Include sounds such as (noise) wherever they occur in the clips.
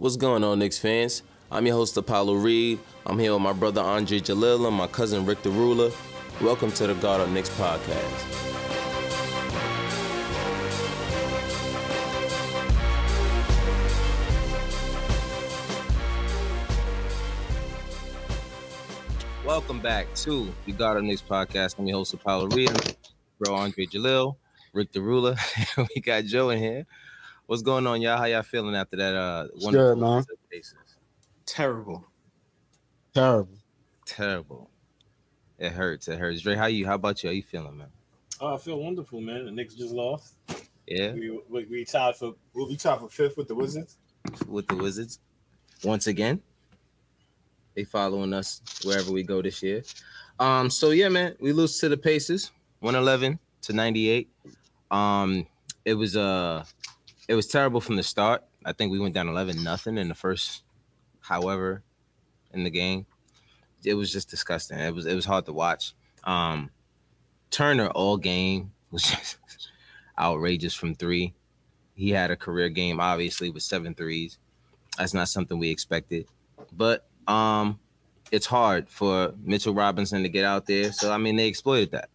What's going on, Knicks fans? I'm your host, Apollo Reed. I'm here with my brother Andre Jalil and my cousin Rick the Ruler. Welcome to the Guard Up Knicks podcast. Welcome back to the Guard Up Knicks podcast. I'm your host, Apollo Reed, bro Andre Jalil, Rick the Ruler. (laughs) we got Joe in here. What's going on, y'all? How y'all feeling after that? Uh, It's good, man. basis? Terrible. Terrible. Terrible. It hurts. It hurts. Dre, how you? How about you? How you feeling, man? Oh, I feel wonderful, man. The Knicks just lost. Yeah, We, we, we tied for well, we tied for fifth with the Wizards. with the Wizards once again. They following us wherever we go this year. Um, so yeah, man, we lose to the Pacers, 111 to 98. Um, it was uh it was terrible from the start. I think we went down 11 nothing in the first however in the game. It was just disgusting. It was it was hard to watch. Um Turner all game was (laughs) just outrageous from three. He had a career game, obviously, with seven threes. That's not something we expected. But um it's hard for Mitchell Robinson to get out there. So I mean they exploited that.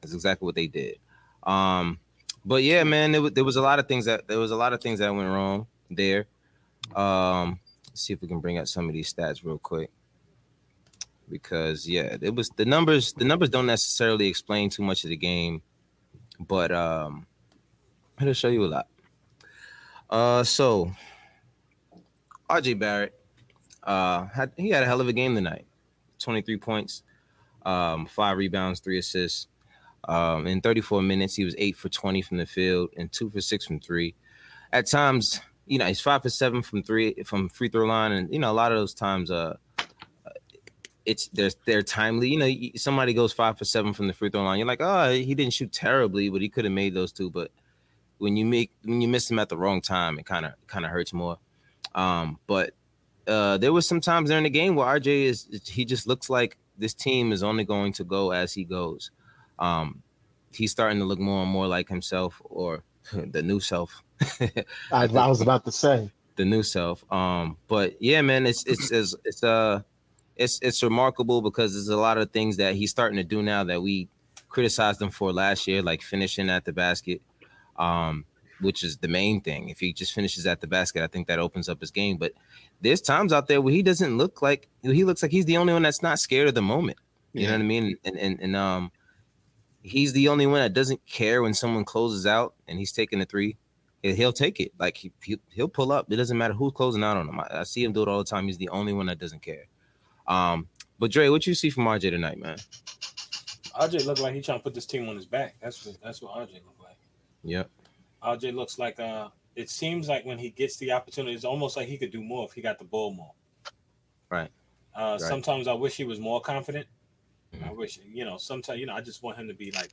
That's exactly what they did. Um but yeah, man, there was, there was a lot of things that there was a lot of things that went wrong there. Um let's see if we can bring up some of these stats real quick. Because yeah, it was the numbers the numbers don't necessarily explain too much of the game, but um it'll show you a lot. Uh so RJ Barrett uh had he had a hell of a game tonight. 23 points, um, five rebounds, three assists. Um, in 34 minutes, he was eight for 20 from the field and two for six from three. At times, you know, he's five for seven from three from free throw line, and you know, a lot of those times, uh, it's they're they're timely. You know, somebody goes five for seven from the free throw line, you're like, oh, he didn't shoot terribly, but he could have made those two. But when you make when you miss them at the wrong time, it kind of kind of hurts more. Um, but uh, there was some times during the game where RJ is he just looks like this team is only going to go as he goes. Um, he's starting to look more and more like himself or (laughs) the new self. I, I was about to say. (laughs) the new self. Um, but yeah, man, it's it's it's it's uh it's it's remarkable because there's a lot of things that he's starting to do now that we criticized him for last year, like finishing at the basket. Um, which is the main thing. If he just finishes at the basket, I think that opens up his game. But there's times out there where he doesn't look like he looks like he's the only one that's not scared of the moment. You know what I mean? And and and um he's the only one that doesn't care when someone closes out and he's taking a three. He- He'll take it. Like he, he he'll pull up. It doesn't matter who's closing out on him. I, I see him do it all the time. He's the only one that doesn't care. Um, but Dre, what you see from RJ tonight, man? RJ looked like he trying to put this team on his back. That's what that's what RJ looked like. Yep. RJ looks like uh it seems like when he gets the opportunity, it's almost like he could do more if he got the ball more. Right. Uh Right. sometimes I wish he was more confident. I Mhm. wish you know, sometimes you know, I just want him to be like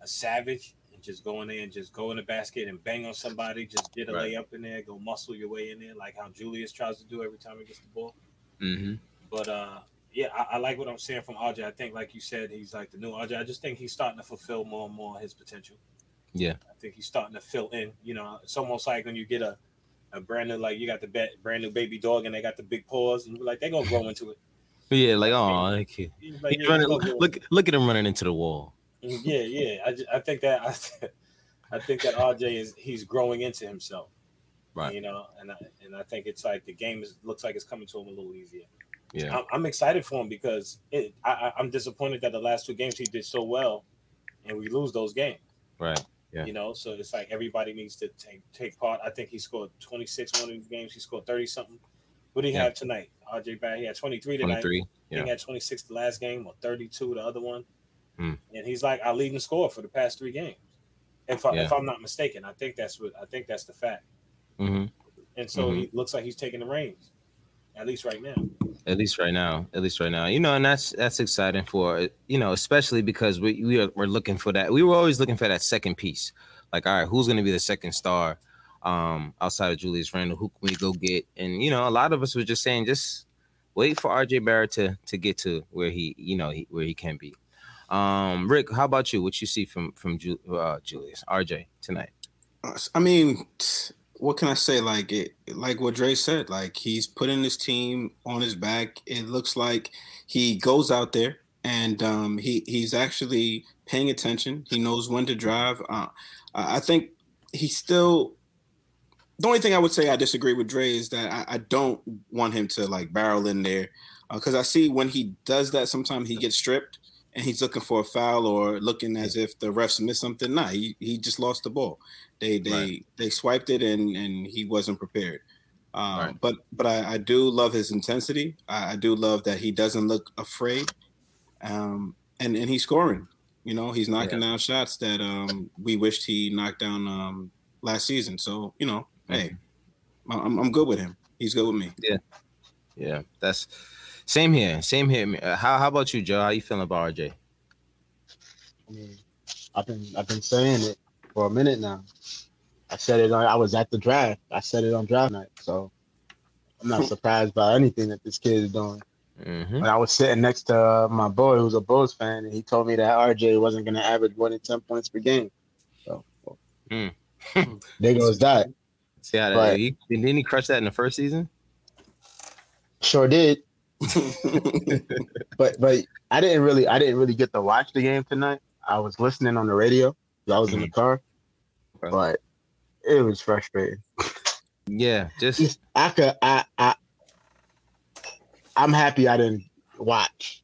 a savage and just go in there and just go in the basket and bang on somebody, just get a Right. layup in there, go muscle your way in there, like how Julius tries to do every time he gets the ball. Mm-hmm. But uh, yeah, I, I like what I'm saying from RJ. I think, like you said, he's like the new RJ. I just think he's starting to fulfill more and more his potential. Yeah. I think he's starting to fill in. You know, it's almost like when you get a, a brand new like you got the brand new baby dog and they got the big paws and like they're gonna grow into it. Yeah, like oh, like he, like, yeah, running, grow look look at him running into the wall. Yeah, yeah. I, I think that (laughs) I, I think that RJ is he's growing into himself. Right. You know, and I, and I think it's like the game is looks like it's coming to him a little easier. Yeah. I'm, I'm excited for him because it, I, I- I'm disappointed that the last two games he did so well, and we lose those games. Right. Yeah. You know, so it's like everybody needs to take take part. I think he scored 26 one of these games. He scored 30 something. What do he Yeah. have tonight? RJ Barrett, he had 23 tonight. 23. Yeah. he had 26 the last game or 32 the other one. Hmm. And he's like our leading scorer for the past three games. If, I, Yeah. if I'm not mistaken, I think that's what I think that's the fact. Mm-hmm. And so Mhm. he looks like he's taking the reins, at least right now. At least right now. At least right now. You know, and that's that's exciting for you know, especially because we we are we're looking for that. We were always looking for that second piece. Like, all right, who's gonna be the second star um outside of Julius Randle? Who can we go get? And you know, a lot of us were just saying, just wait for RJ Barrett to to get to where he, you know, he, where he can be. Um, Rick, how about you? What you see from from Ju- uh, Julius RJ tonight? I mean, what can I say? Like it, like what Dre said. Like he's putting his team on his back. It looks like he goes out there and um, he he's actually paying attention. He knows when to drive. Uh, I think he still. The only thing I would say I disagree with Dre is that I, I don't want him to like barrel in there because uh, I see when he does that, sometimes he gets stripped and he's looking for a foul or looking as if the refs missed something. Nah, he, he just lost the ball. They they right. they swiped it and and he wasn't prepared. Um, right. But but I, I, do love his intensity. I, I, do love that he doesn't look afraid, um, and and he's scoring. You know, he's knocking yeah. down shots that um, we wished he knocked down um, last season. So you know. Hey, I'm I'm good with him. He's good with me. Yeah, yeah. That's same here. Same here. Uh, how how about you, Joe? How you feeling about RJ? I mean, I've been I've been saying it for a minute now. I said it on. I was at the draft. I said it on draft night. So I'm not (laughs) surprised by anything that this kid is doing. Mm-hmm. But I was sitting next to uh, my boy, who's a Bulls fan, and he told me that RJ wasn't going to average more than ten points per game. So mm. there goes that. See how but, he, didn't he crush that in the first season? Sure did. (laughs) but but I didn't really I didn't really get to watch the game tonight. I was listening on the radio. I was in the mm-hmm. car, but it was frustrating. Yeah, just I could I I I'm happy I didn't watch.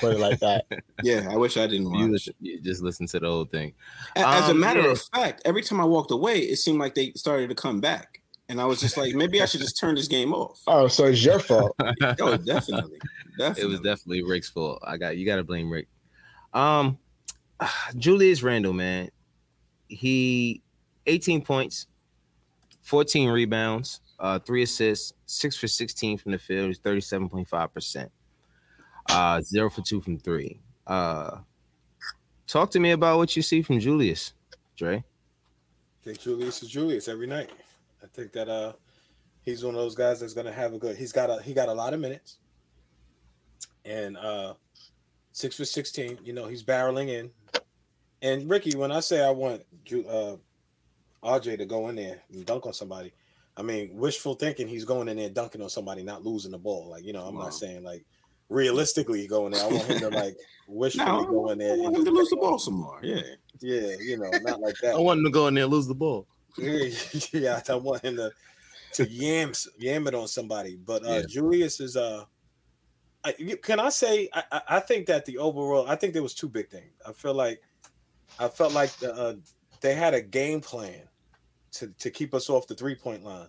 Put it like that. (laughs) yeah, I wish I didn't watch. You, listen, you just listen to the whole thing. As um, a matter yeah. of fact, every time I walked away, it seemed like they started to come back. And I was just like, maybe I should just turn this game off. Oh, so it's your fault. (laughs) oh, definitely. definitely. It was definitely Rick's fault. I got you gotta blame Rick. Um (sighs) Julius Randle, man. He 18 points, 14 rebounds, uh, three assists, six for 16 from the field. He's 37.5%. Uh, zero for two from three. Uh, talk to me about what you see from Julius, Dre. I think Julius is Julius every night. I think that uh he's one of those guys that's gonna have a good he's got a he got a lot of minutes. And uh six for 16, you know, he's barreling in. And Ricky, when I say I want uh RJ to go in there and dunk on somebody, I mean, wishful thinking, he's going in there dunking on somebody, not losing the ball. Like, you know, I'm wow. not saying like realistically going there. I want him to (laughs) like wishfully no, go in there. I want him to lose the ball some more. Yeah. Yeah, you know, not like that. I want him to go in there and lose the ball. yeah, (laughs) yeah, I want him to to yam yam it on somebody. But uh yeah. Julius is uh I, can I say I, I think that the overall I think there was two big things. I feel like I felt like the, uh, they had a game plan to, to keep us off the three point line.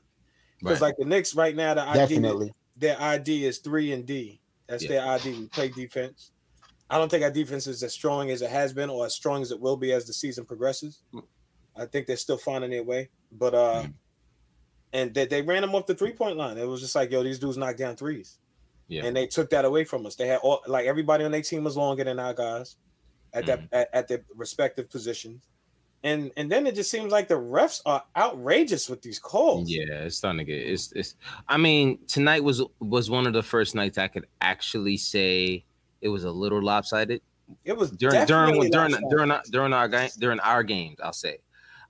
Because right. like the Knicks right now, the Definitely. their ID is three and D. That's yeah. their ID. We play defense. I don't think our defense is as strong as it has been or as strong as it will be as the season progresses. Mm. I think they're still finding their way. But uh mm. and they, they ran them off the three point line. It was just like, yo, these dudes knocked down threes. Yeah. And they took that away from us. They had all like everybody on their team was longer than our guys at mm. that at, at their respective positions and and then it just seems like the refs are outrageous with these calls. Yeah, it's starting to get it's it's. I mean, tonight was was one of the first nights I could actually say it was a little lopsided. It was during during during during our, during our game during our games. I'll say.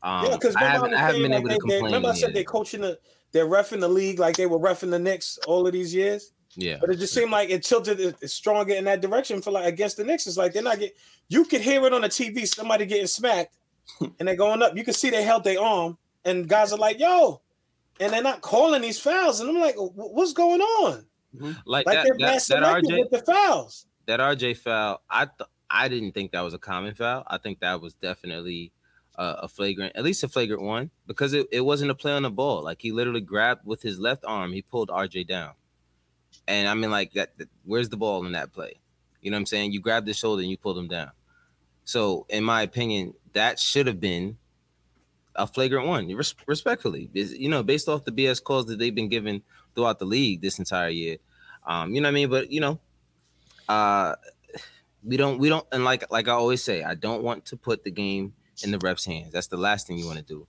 Um, yeah, because I haven't, I haven't been able to complain. Remember, I said they're coaching the they're refing the league like they were refing the Knicks all of these years. Yeah, but it just seemed like it tilted stronger in that direction for like against the Knicks. It's like they're not get. You could hear it on the TV. Somebody getting smacked and they're going up. You can see they held their arm, and guys are like, "Yo," and they're not calling these fouls, and I'm like, "What's going on?" Mm-hmm. Like, like that, they're that, that RJ with the fouls. That RJ foul, I th- I didn't think that was a common foul. I think that was definitely uh, a flagrant, at least a flagrant one, because it, it wasn't a play on the ball. Like he literally grabbed with his left arm, he pulled RJ down, and I mean, like that. Where's the ball in that play? You know what I'm saying? You grab the shoulder and you pull him down. So, in my opinion, that should have been a flagrant one, res- respectfully. You know, based off the BS calls that they've been given throughout the league this entire year. Um, you know what I mean? But you know, uh, we don't, we don't, and like like I always say, I don't want to put the game in the refs' hands. That's the last thing you want to do,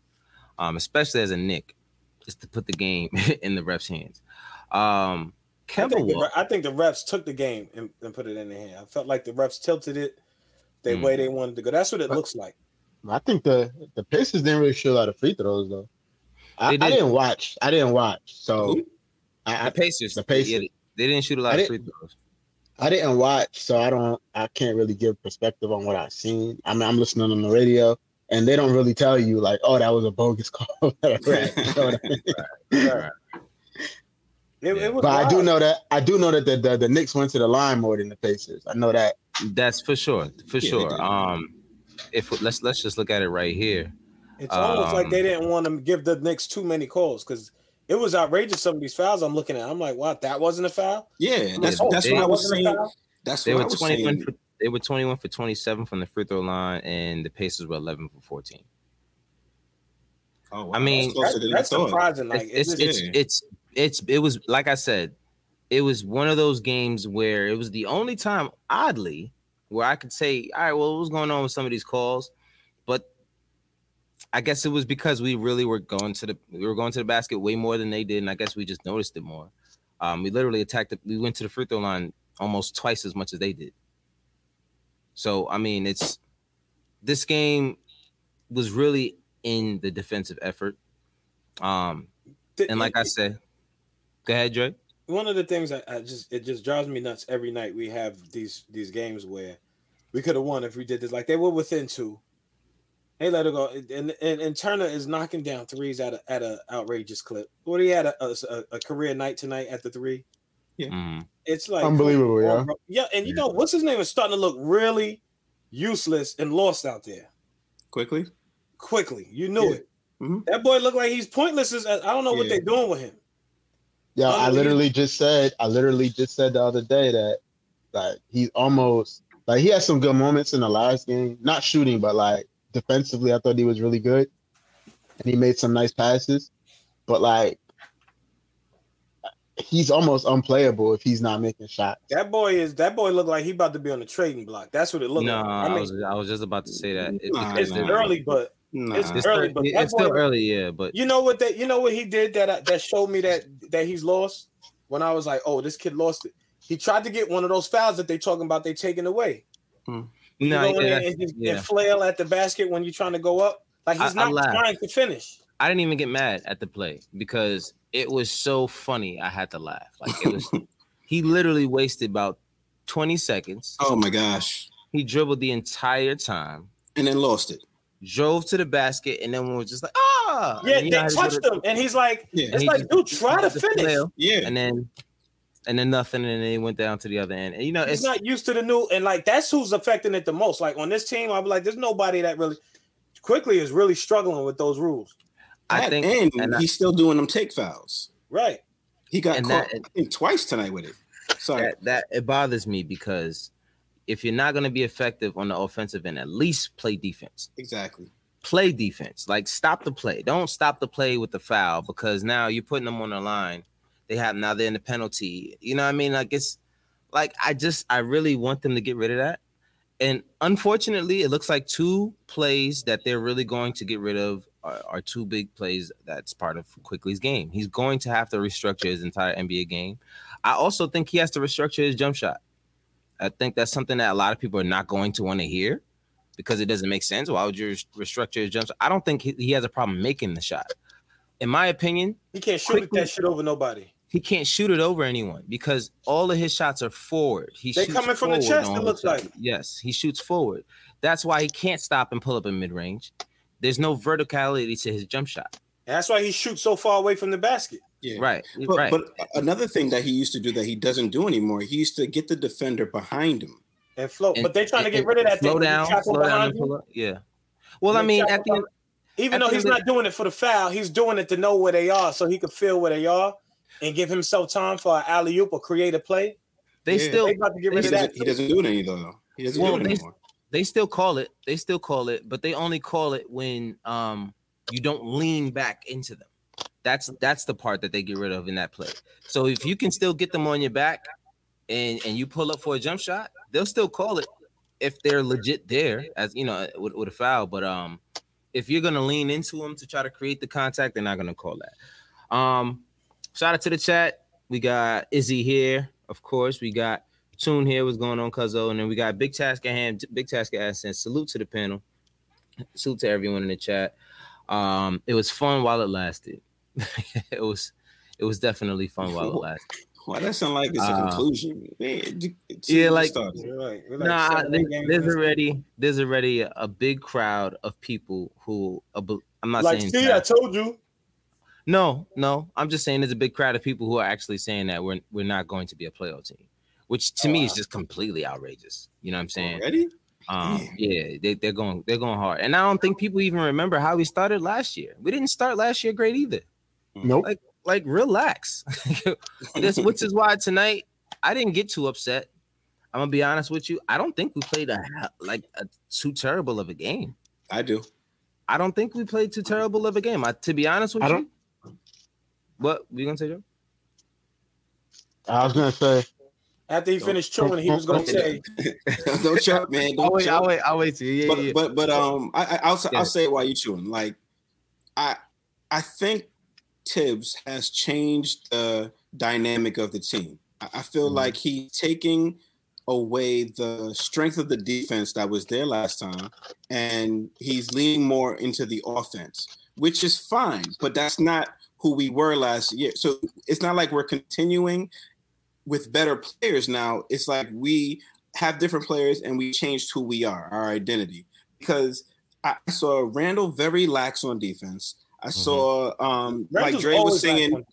um, especially as a Nick, is to put the game (laughs) in the refs' hands. Um, I think, the, I think, the, refs took the game and, and put it in their hand. I felt like the refs tilted it the mm. way they wanted to go. That's what it looks like. I think the the Pacers didn't really shoot a lot of free throws though. I, I did. didn't watch. I didn't watch. So Who? I, The I, Pacers. the Pacers. yeah, they didn't shoot a lot I of free didn't- throws. I didn't watch, so I don't. I can't really give perspective on what I've seen. I mean, I'm listening on the radio, and they don't really tell you like, "Oh, that was a bogus (laughs) call." that I read. You know I mean? Right. (laughs) It, Yeah. it was But I do know that I do know that the, the the Knicks went to the line more than the Pacers. I know that. That's for sure. For Yeah, sure. did. Um, if let's let's just look at it right here. It's almost like Um, they didn't want to give the Knicks too many calls because it was outrageous. Some of these fouls I'm looking at, I'm like, wow, that wasn't a foul. Yeah, that's Yeah, that's they- what I was saying. That's They what were 21 for they were 21 for 27 from the free throw line, and the Pacers were 11 for 14. Oh, wow. I mean, That's closer That's, I surprising. Like it's it's, it's, it's it's it's it was like I said, it was one of those games where it was the only time, oddly, where I could say, all right, well, what was going on with some of these calls, but I guess it was because we really were going to the we were going to the basket way more than they did, and I guess we just noticed it more. Um, we literally attacked it. We went to the free throw line almost twice as much as they did. So I mean, it's this game was really in the defensive effort. Um, and like I said, go ahead, Dre. One of the things I, I just it just drives me nuts every night we have these these games where we could have won if we did this. Like they were within two. They let it go, and and, and Turner is knocking down threes at a at a outrageous clip. What he had a, a, a career night tonight at the three. Mhm. It's like Unbelievable, yeah. yeah. And you know what's his name is starting to look really useless and lost out there Quickley. quickly. You knew Yeah. it. Mhm. That boy looked like he's pointless. As, I don't know what they're doing with him. Yeah, I Unbelievable. literally just said. I literally just said the other day that like he's almost like he had some good moments in the last game. Not shooting, but like defensively, I thought he was really good, and he made some nice passes. But like, he's almost unplayable if he's not making shots. That boy is that boy looked like he about to be on the trading block. That's what it looked No, like. I, I mean, was I was just about to say that. It- Nah, it's they- early, but Nah. It's It's, early, still, but it's still early, yeah. But you know what that you know what he did that that showed me that that he's lost. When I was like, oh, this kid lost it. He tried to get one of those fouls that they talking about. They taking away. no, You go in yeah, there that's- and, yeah. and flail at the basket when you're trying to go up. Like he's I- I not laughed. trying to finish. I didn't even get mad at the play because it was so funny. I had to laugh. Like it was. (laughs) he literally wasted about twenty seconds. oh my gosh. He dribbled the entire time, And then lost it. Drove to the basket, and then we was just like, ah. Yeah, And they know how he touched did it? him, and he's like, Yeah. it's he like, just- dude, try to finish. flail, Yeah. and then and then nothing, and then he went down to the other end. And you know, He's it's not used to the new, and like that's who's affecting it the most. Like on this team, I'll be like, there's nobody that really quickly is really struggling with those rules. I That- think and, and I- he's still doing them take fouls. Right. He got caught that- I think, twice tonight with it. Sorry. that that it bothers me because if you're not going to be effective on the offensive end, at least play defense. exactly. Play defense. Like stop the play. Don't stop the play with the foul because now you're putting them on the line. They have now they're in the penalty. You know what I mean? Like it's like I just I really want them to get rid of that. And unfortunately, it looks like two plays that they're really going to get rid of are, are two big plays that's part of Quickley's game. He's going to have to restructure his entire NBA game. I also think he has to restructure his jump shot. I think that's something that a lot of people are not going to want to hear because it doesn't make sense. Why would you res- restructure his jump? I don't think he, he has a problem making the shot. In my opinion, He can't shoot Quickley- that shit over nobody. he can't shoot it over anyone because all of his shots are forward. He They coming from the chest, it looks like. Yes, he shoots forward. That's why he can't stop and pull up in mid range. There's no verticality to his jump shot. And that's why he shoots so far away from the basket. Yeah. Right, But, right. but another thing that he used to do that he doesn't do anymore, he used to get the defender behind him. And float. And- but they're trying to and- get rid of that slow thing. down, slow down, and pull up. Yeah. Well, I mean, at the end, Even at though he's end not doing it for the foul, he's doing it to know where they are so he could feel where they are and give himself time for an alley oop or create a play. they Yeah. still They about to get He rid He of that. doesn't, he doesn't do it any though. He doesn't Well, do it they- anymore. they still call it. They still call it, but they only call it when um you don't lean back into them. That's that's the part that they get rid of in that play. So if you can still get them on your back and and you pull up for a jump shot, they'll still call it if they're legit there as you know with, with a foul. But um if you're gonna lean into them to try to create the contact, they're not gonna call that. Um shout out to the chat. We got Izzy here, of course. We got Tune here. What's going on, Cuzzo? And then we got Big Task at hand, Big Task at Ascent. Salute to the panel. Salute to everyone in the chat. Um, it was fun while it lasted. (laughs) it was it was definitely fun while it lasted. Why that sound like it's a Uh, conclusion? Man, yeah, like- started. You're right. You're like Nah, seven, there- eight games there's already there's already a big crowd of people who I'm not like, saying see, I told you. no, no. I'm just saying there's a big crowd of people who are actually saying that we're we're not going to be a playoff team, which to Oh, me is just completely outrageous. You know what I'm saying? Already? Um, yeah, they, they're going they're going hard, and I don't think people even remember how we started last year. We didn't start last year great either. Nope. Like like relax. (laughs) this (laughs) which is why tonight I didn't get too upset. I'm gonna be honest with you. I don't think we played a like a too terrible of a game. I do. I don't think we played too terrible of a game. I, to be honest with I you. don't- What you gonna say, Joe? I was gonna say After he Don't- finished chewing, he was gonna say, (laughs) don't choke, man. I'll Don't wait, I'll wait, I'll wait till. Yeah, but yeah. but but um, I, I I'll say- Yeah. I'll say it while you chewing. Like, I I think Thibs has changed the dynamic of the team. I, feel Mhm. like he's taking away the strength of the defense that was there last time, and he's leaning more into the offense, which is fine. But that's not who we were last year. So it's not like we're continuing with better players now. It's like we have different players and we changed who we are, our identity. Because I saw Randle very lax on defense. I Mhm. saw um like Randle's Dre was singing,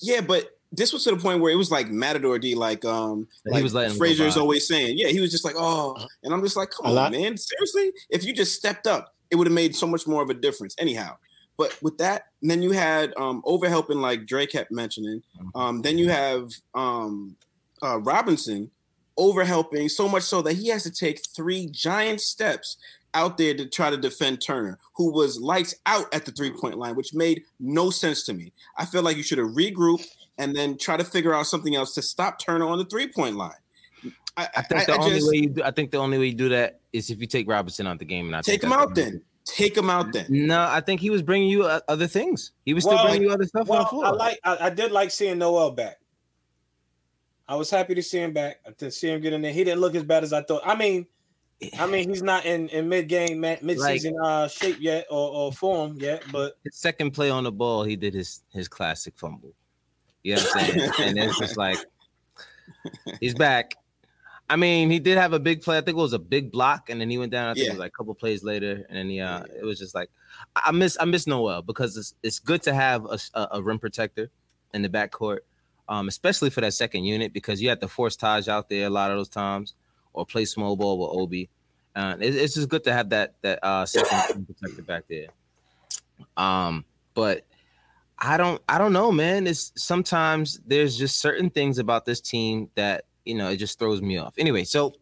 yeah, but this was to the point where it was like Matador D, like um He like was letting him go Frazier's always saying, yeah, he was just like, oh, and I'm just like, come A on, lot- man, seriously, if you just stepped up, it would have made so much more of a difference. Anyhow, but with that, then you had um overhelping, like Dre kept mentioning. Mm-hmm. Um, then you have um uh, Robinson overhelping so much so that he has to take three giant steps out there to try to defend Turner, who was lights out at the three point line, which made no sense to me. I feel like you should have regrouped and then try to figure out something else to stop Turner on the three point line. I, I think I- the I only just- way you do, I think the only way you do that is if you take Robinson out the game and I take think him out then. Take him out then. No, I think he was bringing you uh, other things. He was still Well, bringing you other stuff on the Well, floor. I like I, I did like seeing Noel back. I was happy to see him back. To see him get in there. He didn't look as bad as I thought. I mean, I mean, he's not in, in mid game, mid season uh, shape yet or, or form yet, but his second play on the ball, he did his his classic fumble. You know what I'm saying? (laughs) and it's just like he's back. I mean, he did have a big play. I think it was a big block, and then he went down. I think Yeah. it was like a couple plays later, and then he, uh, it was just like I I miss I miss Noel because it's it's good to have a, a, a rim protector in the backcourt, um, especially for that second unit because you have to force Taj out there a lot of those times or play small ball with Obi. Uh, it, it's just good to have that that uh, second protector back there. Um, but I don't I don't know, man. It's sometimes there's just certain things about this team that you know it just throws me off. Anyway, so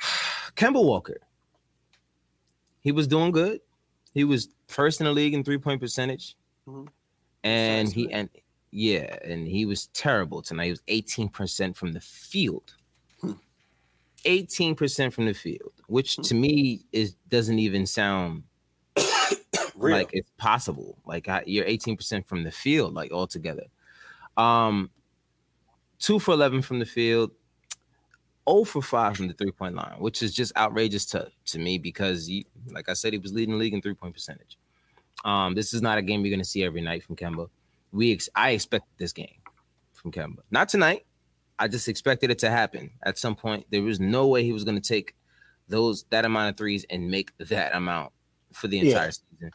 (sighs) Kemba Walker, he was doing good. He was first in the league in three point percentage, Mhm. and Sounds he good. and yeah, and he was terrible tonight. He was eighteen percent from the field. Hmm. 18% from the field, which to me is doesn't even sound (coughs) real. like it's possible. Like I, you're 18% from the field, like altogether. Um, two for 11 from the field, 0 for 5 from the three point line, which is just outrageous to to me because, you, like I said, he was leading the league in three point percentage. Um, this is not a game you're going to see every night from Kemba. We ex- I expect this game from Kemba, not tonight. I just expected it to happen at some point. There was no way he was going to take those that amount of threes and make that amount for the Yeah. entire season.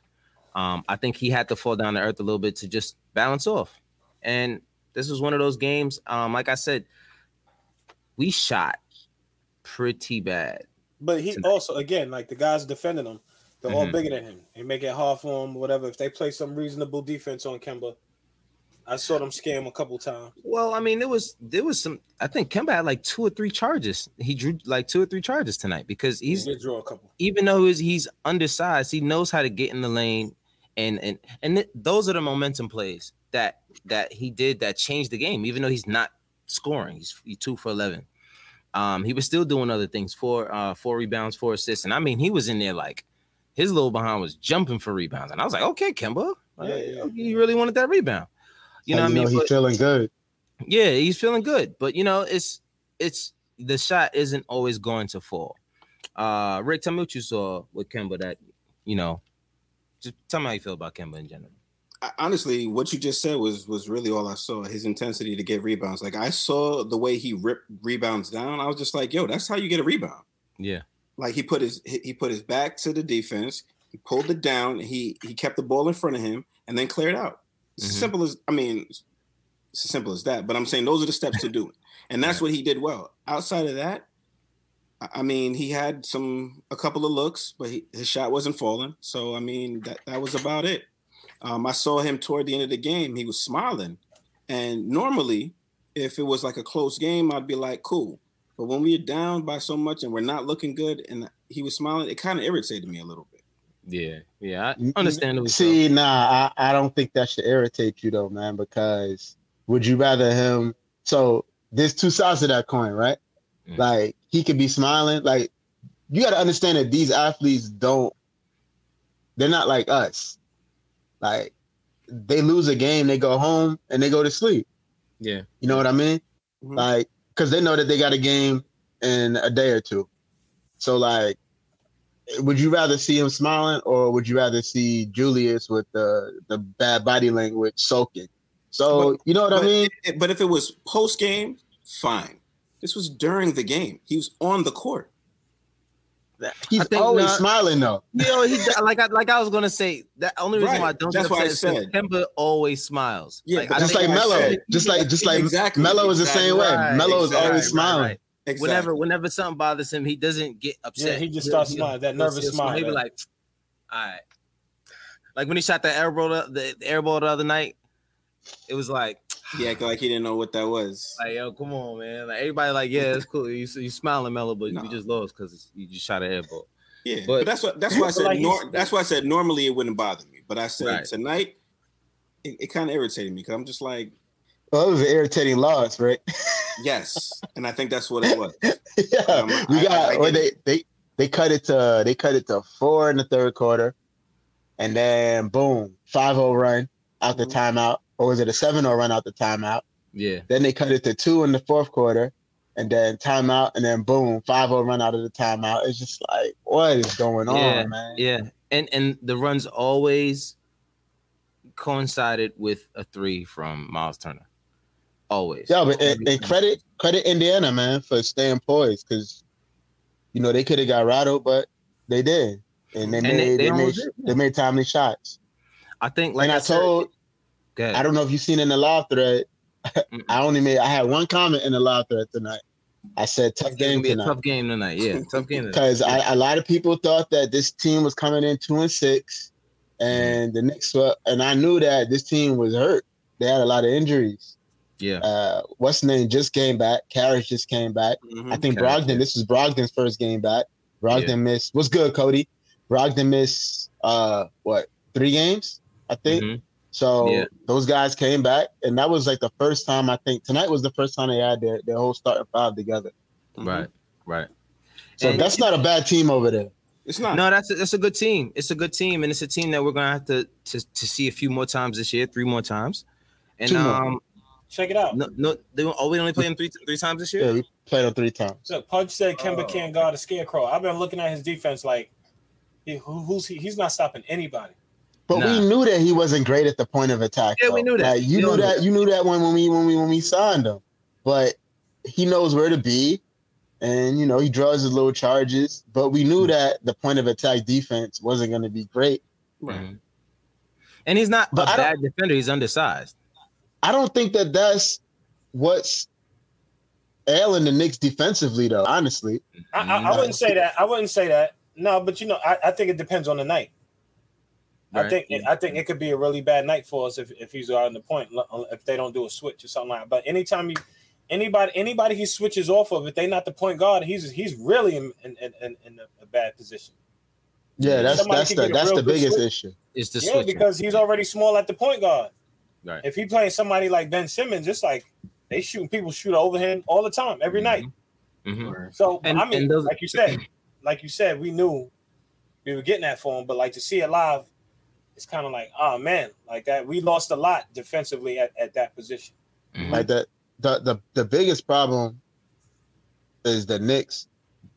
Um, I think he had to fall down to earth a little bit to just balance off. And this was one of those games. Um, like I said, we shot pretty bad. But he tonight. also, again, like the guys defending him, they're all Mhm. bigger than him. They make it hard for him, whatever. If they play some reasonable defense on Kemba, I saw them scam a couple times. Well, I mean, there was there was some. I think Kemba had like two or three charges. He drew like two or three charges tonight because He he's did draw a couple. even though he's, he's undersized, he knows how to get in the lane, and and and th- those are the momentum plays that that he did that changed the game. Even though he's not scoring, he's, he's two for eleven. Um, he was still doing other things. Four uh four rebounds, four assists, and I mean, he was in there like his little behind was jumping for rebounds, and I was like, okay, Kemba, Yeah, yeah. you really wanted that rebound. You know what I mean? He's But- feeling good. yeah, he's feeling good, but you know, it's it's the shot isn't always going to fall. Uh Rick, tell me what you saw with Kemba that you know. Just tell me how you feel about Kemba in general. honestly, what you just said was was really all I saw. His intensity to get rebounds. Like I saw the way he ripped rebounds down. I was just like, yo, that's how you get a rebound. Yeah. Like he put his he put his back to the defense. He pulled it down. He he kept the ball in front of him and then cleared out. It's Mhm. simple as I mean, it's as simple as that. But I'm saying those are the steps to do it, and that's what he did well. Outside of that, I mean, he had some a couple of looks, but he, his shot wasn't falling. So I mean, that that was about it. Um, I saw him toward the end of the game. He was smiling, and normally, if it was like a close game, I'd be like, cool. But when we're down by so much and we're not looking good, and he was smiling, it kind of irritated me a little bit. Yeah. Yeah. I understandable. so. See, nah, I, I don't think that should irritate you though, man, because would you rather him so there's two sides to that coin, right? Mm. Like he could be smiling. Like you gotta understand that these athletes don't they're not like us. Like they lose a game, they go home and they go to sleep. Yeah. You know what I mean? Mhm. Like, because they know that they got a game in a day or two. So, like, would you rather see him smiling or would you rather see Julius with the the bad body language soaking? So, you know what I mean? it- but if it was post game, fine. This was during the game. He was on the court. He's always not- smiling though. You know, he (laughs) like I like I was gonna say that only reason Right. why I don't That's get why I upset is 'cause said. Kemba always smiles. Yeah, Like, Just like I Melo, just like just like Exactly. Melo is the Exactly. same way. Right, Melo is exactly. always Right, smiling. right. Exactly. Whenever whenever something bothers him, he doesn't get upset. Yeah, he just He'll- starts he'll- smiling, that he'll- nervous he'll smile, He be like, all right. Like when he shot the airball the, the, the the other night, it was like, (sighs) He acted like he didn't know what that was. like yo, come on, man. Like everybody, like, yeah, it's cool. You you smiling, Melo, but No. you just lost because you just shot an airball. Yeah, But- but, that's what that's why I (laughs) said Like nor, that's why I said normally it wouldn't bother me, but I said Right. tonight it, it kind of irritated me because I'm just like Well, it was an irritating loss, right? yes, and I think that's what it was. (laughs) yeah, Um, we I- got I- I or they they they cut it to they cut it to four in the third quarter, and then boom, 5-0 run out the Mhm. timeout, or was it a 7-0 run out the timeout? Yeah, Then they cut it to two in the fourth quarter, and then timeout, and then boom, 5-0 run out of the timeout. It's just like what is going Yeah, on, man? yeah, and and the runs always coincided with a three from Miles Turner. Always. Yeah, but and, and credit credit Indiana, man, for staying poised because you know they could have got rattled, but they did, and they And made they they, made did, they made timely shots. I think, like and I, said- told. I don't know if you've seen in the live thread. (laughs) I only made I had one comment in the live thread tonight. I said tough game be a tonight tough game tonight. Yeah, tough game tonight. because a lot of people thought that this team was coming in two and six, mm-hmm. and the next one, and I knew that this team was hurt. They had a lot of injuries. Yeah, Uh, what's the name just came back. Caris just came back. Mhm. I think Okay. Brogdon. This is Brogdon's first game back. Brogdon Yeah. missed. What's good, Cody? Brogdon missed. Uh, what three games? I think. Mhm. So Yeah. those guys came back, and that was like the first time I think tonight was the first time they had their, their whole starting five together. Mhm. right, right. So And- that's not a bad team over there. It's not. No, that's a, that's a good team. It's a good team, and it's a team that we're gonna have to to, to see a few more times this year, three more times. And Two more. Check it out. no, no, they are we only playing three three times this year. Yeah, year? we played him three times. Look, Pudge said Kemba Oh. can't guard a scarecrow. I've been looking at his defense like, he, who, who's he? He's not stopping anybody. But Nah. we knew that he wasn't great at the point of attack. Yeah, we knew that. Like, you We knew knew that. that. You knew that when, when we when we when we signed him. But he knows where to be, and you know he draws his little charges. But we knew that the point of attack defense wasn't going to be great. Right. Mhm. And he's not But a I bad defender. He's undersized. I don't think that that's what's ailing the Knicks defensively, though. Honestly, I, I, I wouldn't say that. I wouldn't say that. No, but you know, I, I think it depends on the night. I Right. think I think it could be a really bad night for us if, if he's out on the point if they don't do a switch or something like that. But anytime you anybody anybody he switches off of, if they not the point guard, he's he's really in in, in, in a, a bad position. yeah, that's Somebody that's the that's the biggest switch. issue. It's the yeah, switching. because he's already small at the point guard. Right. If he playing somebody like Ben Simmons, it's like they shooting people shoot over him all the time, every night. Mhm. So And- I mean, and those- like you said, (clears throat) like you said, we knew we were getting that for him, but like to see it live, it's kind of like, oh man, like that. We lost a lot defensively at, at that position. Mhm. Like the, the the the biggest problem is the Knicks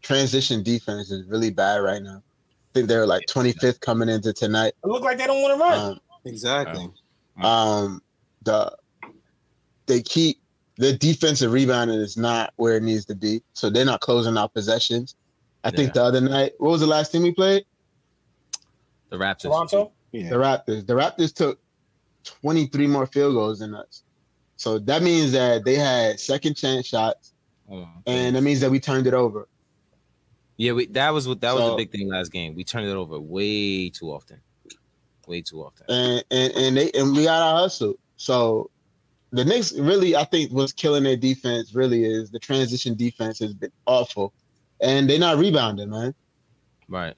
transition defense is really bad right now. I think they're like 25th coming into tonight. It looked like they don't want to run. Um, Exactly. Um, Mm-hmm. Um, the they keep the defensive rebounding is not where it needs to be, so they're not closing out possessions. I think the other night, what was the last team we played? The Raptors. Toronto. Yeah. The Raptors. The Raptors took 23 more field goals than us. So that means that they had second chance shots, Oh, and that means that we turned it over. yeah, we, that was what that was the big thing last game. We turned it over way too often, way too often. and and and they and we got our hustle. So the Knicks really, I think, what's killing their defense really is the transition defense has been awful, and they're not rebounding, man. Right.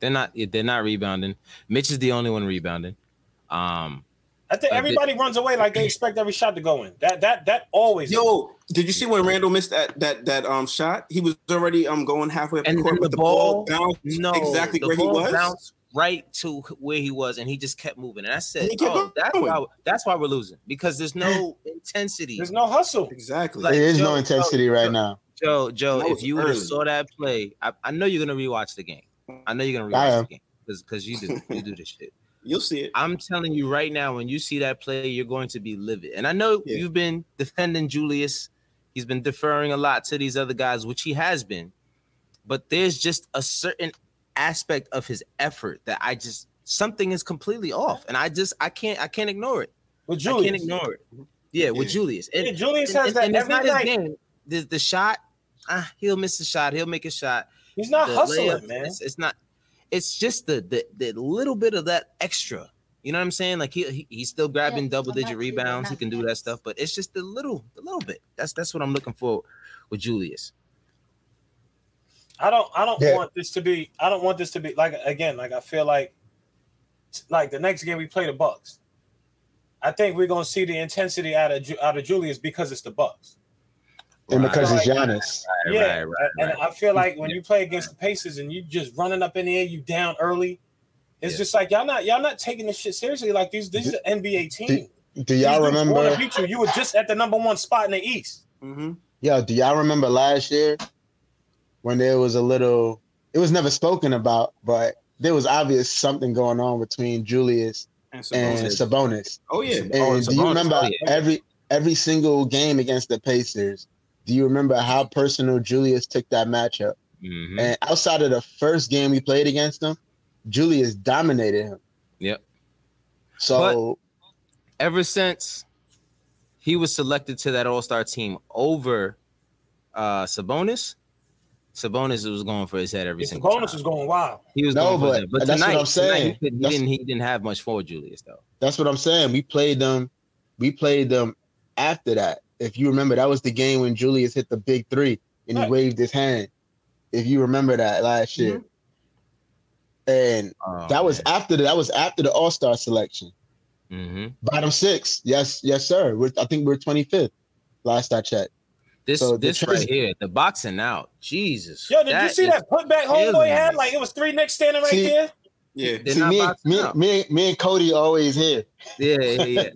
They're not. They're not rebounding. Mitch is the only one rebounding. Um. I think A bit- everybody runs away like they expect every shot to go in. That that that always. Yo, did you see when Randle missed that that that um shot? He was already um going halfway up the court then with the the ball, ball- bounced No. exactly the where he was. Bounced right to where he was, and he just kept moving. And I said, And "Oh, that's going. why. That's why we're losing because there's no (laughs) intensity." There's no hustle. Exactly. Like, there is Joe- no intensity Joe- right now. Joe, Joe, if you would have saw that play, I, I know you're gonna rewatch the game. I know you're gonna I rewatch the game because because you do you do this shit. (laughs) You'll see it. I'm telling you right now, when you see that play, you're going to be livid. And I know Yeah. you've been defending Julius. He's been deferring a lot to these other guys, which he has been. But there's just a certain aspect of his effort that I just something is completely off, and I just I can't I can't ignore it. With I can't Julius. ignore it. Yeah, with Yeah. Julius. And, Yeah, Julius and- has and- that and it's every not his night. game. The, the shot, ah, he'll miss a shot. He'll make a shot. He's not The hustling, layup, man. It's, it's not. It's just the, the the little bit of that extra. You know what I'm saying? Like he, he he's still grabbing Yes, double digit rebounds. He can do that stuff, but it's just the little the little bit. That's that's what I'm looking for with Julius. I don't I don't Yeah. want this to be I don't want this to be like again like I feel like like the next game we play the Bucks. I think we're gonna see the intensity out of Ju- out of Julius because it's the Bucks. And Right. because it's Right. Giannis. Right, yeah, right, right, and right. I feel like when you play against the Pacers and you just running up in the air, you down early. It's Yeah. just like y'all not y'all not taking this shit seriously. Like these these are NBA team. Do y'all These remember? beat you. You were just at the number one spot in the East. Mm-hmm. Yo, do y'all remember last year when there was a little? It was never spoken about, but there was obvious something going on between Julius And so and Sabonis. oh yeah, And Oh, do you remember oh, yeah. every every single game against the Pacers? Do you remember how personal Julius took that matchup? Mhm. And outside of the first game we played against him, Julius dominated him. Yep. So Ever since he was selected to that All Star team over uh Sabonis, Sabonis was going for his head every It's single bonus time. was going wild. He was No, going for but his head. But that's what I'm saying. tonight he, couldn't- he didn't he didn't have much for Julius though. that's what I'm saying. We played them. We played them after that. If you remember, that was the game when Julius hit the big three and he waved his hand. If you remember that last year, and Oh, that was after the, that was after the All Star selection. hmm Bottom six, yes, yes, sir. We're, I think we're 25th. Last I checked. This So this trans- right here, the boxing out. Jesus. Yo, did you see is- that putback homeboy killing had? Like it was three Knicks standing right See- there. yeah. They're See, me, me, out. me, me and Cody always here. Yeah, yeah,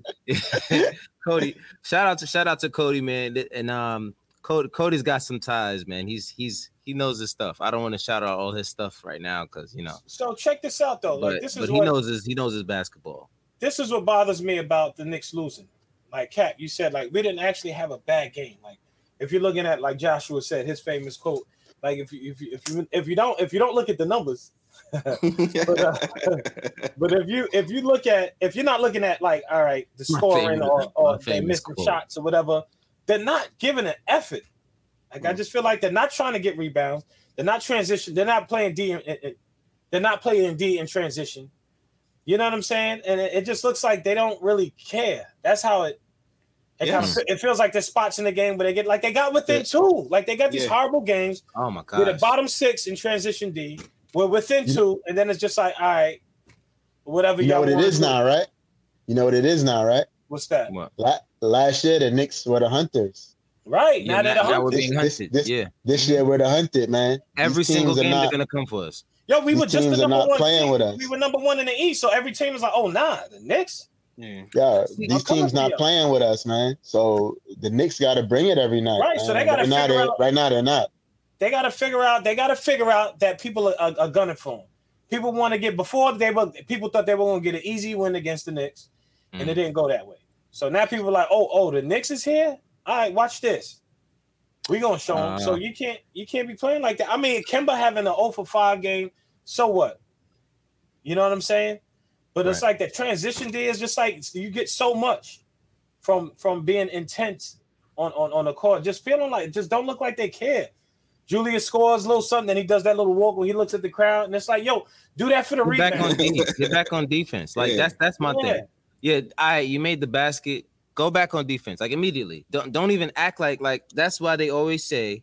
yeah. (laughs) (laughs) Cody, shout out to shout out to Cody, man. And um, Cody, Cody's got some ties, man. He's he's he knows his stuff. I don't want to shout out all his stuff right now because you know, So check this out though. Like but, this but is he knows his he knows his basketball. this is what bothers me about the Knicks losing. Like Cap, you said like we didn't actually have a bad game. Like if you're looking at like Joshua said his famous quote, like if you if you if you if you don't if you don't look at the numbers, (laughs) but, uh, (laughs) but if you if you look at if you're not looking at like all right the My scoring famous- or or they famous missing quote. shots or whatever, they're not giving an effort. Like I Mm. just feel like they're not trying to get rebounds. They're not transition. They're not playing D. In, in- they're not playing D in transition. You know what I'm saying? And it, it just looks like they don't really care. That's how it. It, kind of, it feels like there's spots in the game where they get like they got within Yeah. two. Like they got these Yeah. horrible games Oh my god. with a god. bottom six in transition D. We're within You- two, and then it's just like, all right, whatever You know y'all what it wanna do. now, right? You know what it is now, right? What's that? What? La- last year the Knicks were the hunters. Right Yeah, now they're the now we're hunters. being This- hunted. this- yeah, This year we're the hunted, man. every These single game not- they're gonna come for us. Yo, we These were just the teams are number not one. playing team. with us. We were number one in the East, so every team is like, oh nah, the Knicks. Yeah. Yeah, See, these teams not playing with us, man. So the Knicks got to bring it every night. Right, so they gotta right now. figure They're, out- right now they're not. They got to figure out. They got to figure out that people are, are, are gunning for them. People want to get before they were. People thought they were going to get an easy win against the Knicks. and it didn't go that way. So now people are like, oh, oh, the Knicks is here. All right, watch this. We gonna show them. so Uh. you can't you can't be playing like that. I mean, Kemba having an 0 for 5 game, so what? You know what I'm saying? But it's like that transition day is just like you get so much from from being intense on on on the court, just feeling like just don't look like they care. Julius scores a little something, then he does that little walk when he looks at the crowd, and it's like, yo, do that for the Get back on rebound. defense. Get back on defense. Like Yeah. that's that's my Yeah. thing. Yeah, I you made the basket. Go back on defense, like immediately. Don't don't even act like like that's why they always say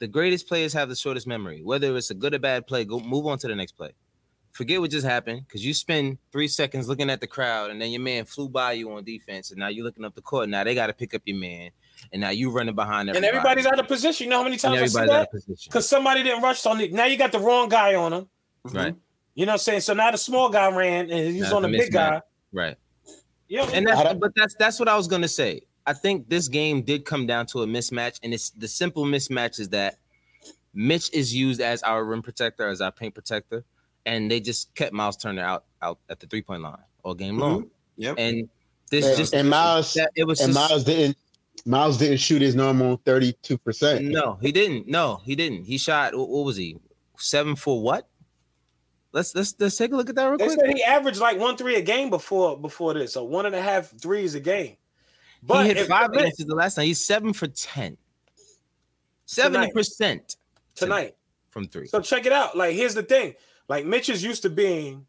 the greatest players have the shortest memory. Whether it's a good or bad play, go move on to the next play. Forget what just happened because you spend three seconds looking at the crowd, and then your man flew by you on defense, and now you're looking up the court. Now they got to pick up your man, and now you running behind them. And everybody's out of position. You know how many times I see that? Because somebody didn't rush on it. Now you got the wrong guy on him. Mm-hmm. Right, You know what I'm saying? So now the small guy ran and he's Now on the it's a big guy. right. Yo, And that's but that's that's what I was gonna say. I think this game did come down to a mismatch, and it's the simple mismatch is that Mitch is used as our rim protector, as our paint protector, and they just kept Miles Turner out out at the three point line all game mm-hmm. long. Yep. And this And- just and Miles- that, it was And just, Miles didn't. Miles didn't shoot his normal thirty-two percent. no, he didn't. No, he didn't. He shot what, what was he seven for what? Let's let's let's take a look at that real they quick. said he averaged like one three a game before before this, so one and a half threes a game. But he hit five if- misses the last night. He's seven for ten. Seventy percent tonight. from three. So check it out. Like here's the thing. Like Mitch is used to being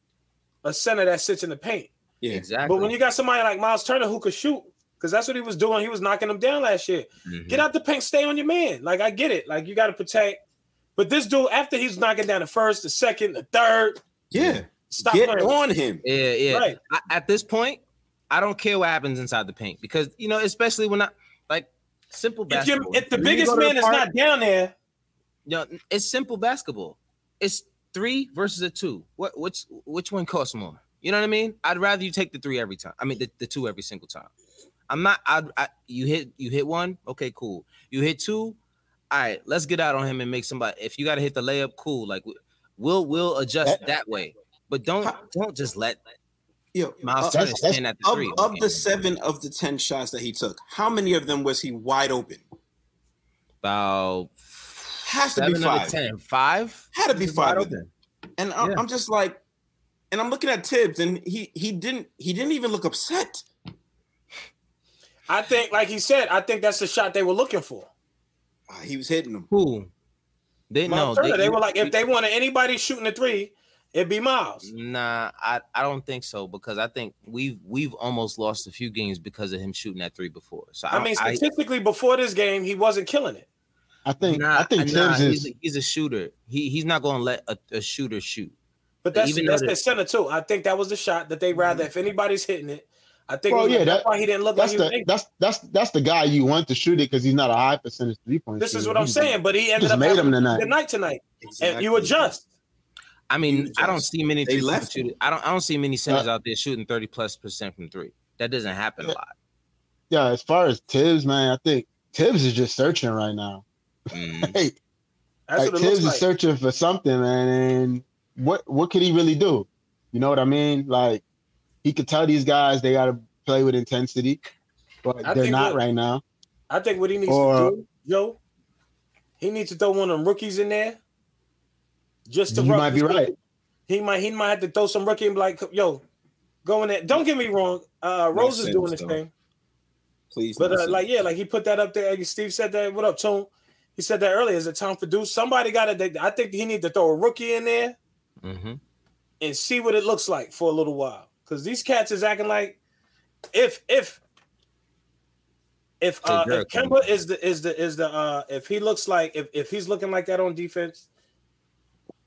a center that sits in the paint. Yeah. Exactly. But when you got somebody like Miles Turner who could shoot, because that's what he was doing, he was knocking them down last year. Mhm. Get out the paint, stay on your man. Like I get it. Like you got to protect. But this dude, after he's knocking down the first, the second, the third, Yeah. stop Get playing. on him. Yeah, yeah. Right. I, at this point, I don't care what happens inside the paint because you know, especially when I like simple If, basketball. if the biggest go to the man is not down there, you know, it's simple basketball. It's three versus a two. What which which one costs more? You know what I mean? I'd rather you take the three every time. I mean the, the two every single time. I'm not I, I you hit you hit one, okay, cool. You hit two, all right, let's get out on him and make somebody if you gotta hit the layup, cool. Like we'll we'll adjust That- that way. But don't don't just let Yo, Miles uh, Turner that's- that's- stand at the of, three. of the seven of the ten shots that he took, how many of them was he wide open? about Has to be seven out of five. ten. Five? Had to be He's five wide of them. open. And I'm, Yeah. I'm just like, and I'm looking at Thibs, and he he didn't he didn't even look upset. I think, like he said, I think that's the shot they were looking for. Uh, he was hitting them. Who? They Miles no. Turner, they, were like, if they wanted anybody shooting a three, it'd be Miles. Nah, I, I don't think so because I think we've we've almost lost a few games because of him shooting that three before. So I mean, statistically, before this game, he wasn't killing it. I think. nah, I think nah, Thibs he's, is. a, he's a shooter. He he's not going to let a, a shooter shoot. But that's Even that's the- center too. I think that was the shot that they rather mm-hmm. if anybody's hitting it. I think Well, yeah, like, that's that- why he didn't look like That's he the angry. that's that's that's the guy you want to shoot it because he's not a high percentage three point. This is what I'm saying. But he ended Just up made having him a tonight. good night tonight, and you Exactly. adjust. I mean, Huge I don't see many They left him. shooters. I don't I don't see many uh, centers out there shooting thirty plus percent from three. That doesn't happen a lot. Yeah, as far as Thibs, man, I think Thibs is just searching right now. Mm. Hey, That's like, what it Thibs looks is like. searching for something, man. And what what could he really do? You know what I mean? Like he could tell these guys they got to play with intensity, but I they're not what- right now. I think what he needs Or- to do, Joe, he needs to throw one of them rookies in there. Just to You rub- might be right. He might he might have to throw some rookie and be like, yo, go in there. Don't get me wrong. Uh, Rose is doing this though. thing. Please, But uh, like, yeah, like he put that up there. Like Steve said that. What up, Tone? He said that earlier. Is it time for Deuce? Somebody got to. I think he need to throw a rookie in there hmm and see what it looks like for a little while. Because these cats is acting like if if if uh if Jericho. Kemba is the is the is the uh if he looks like if if he's looking like that on defense,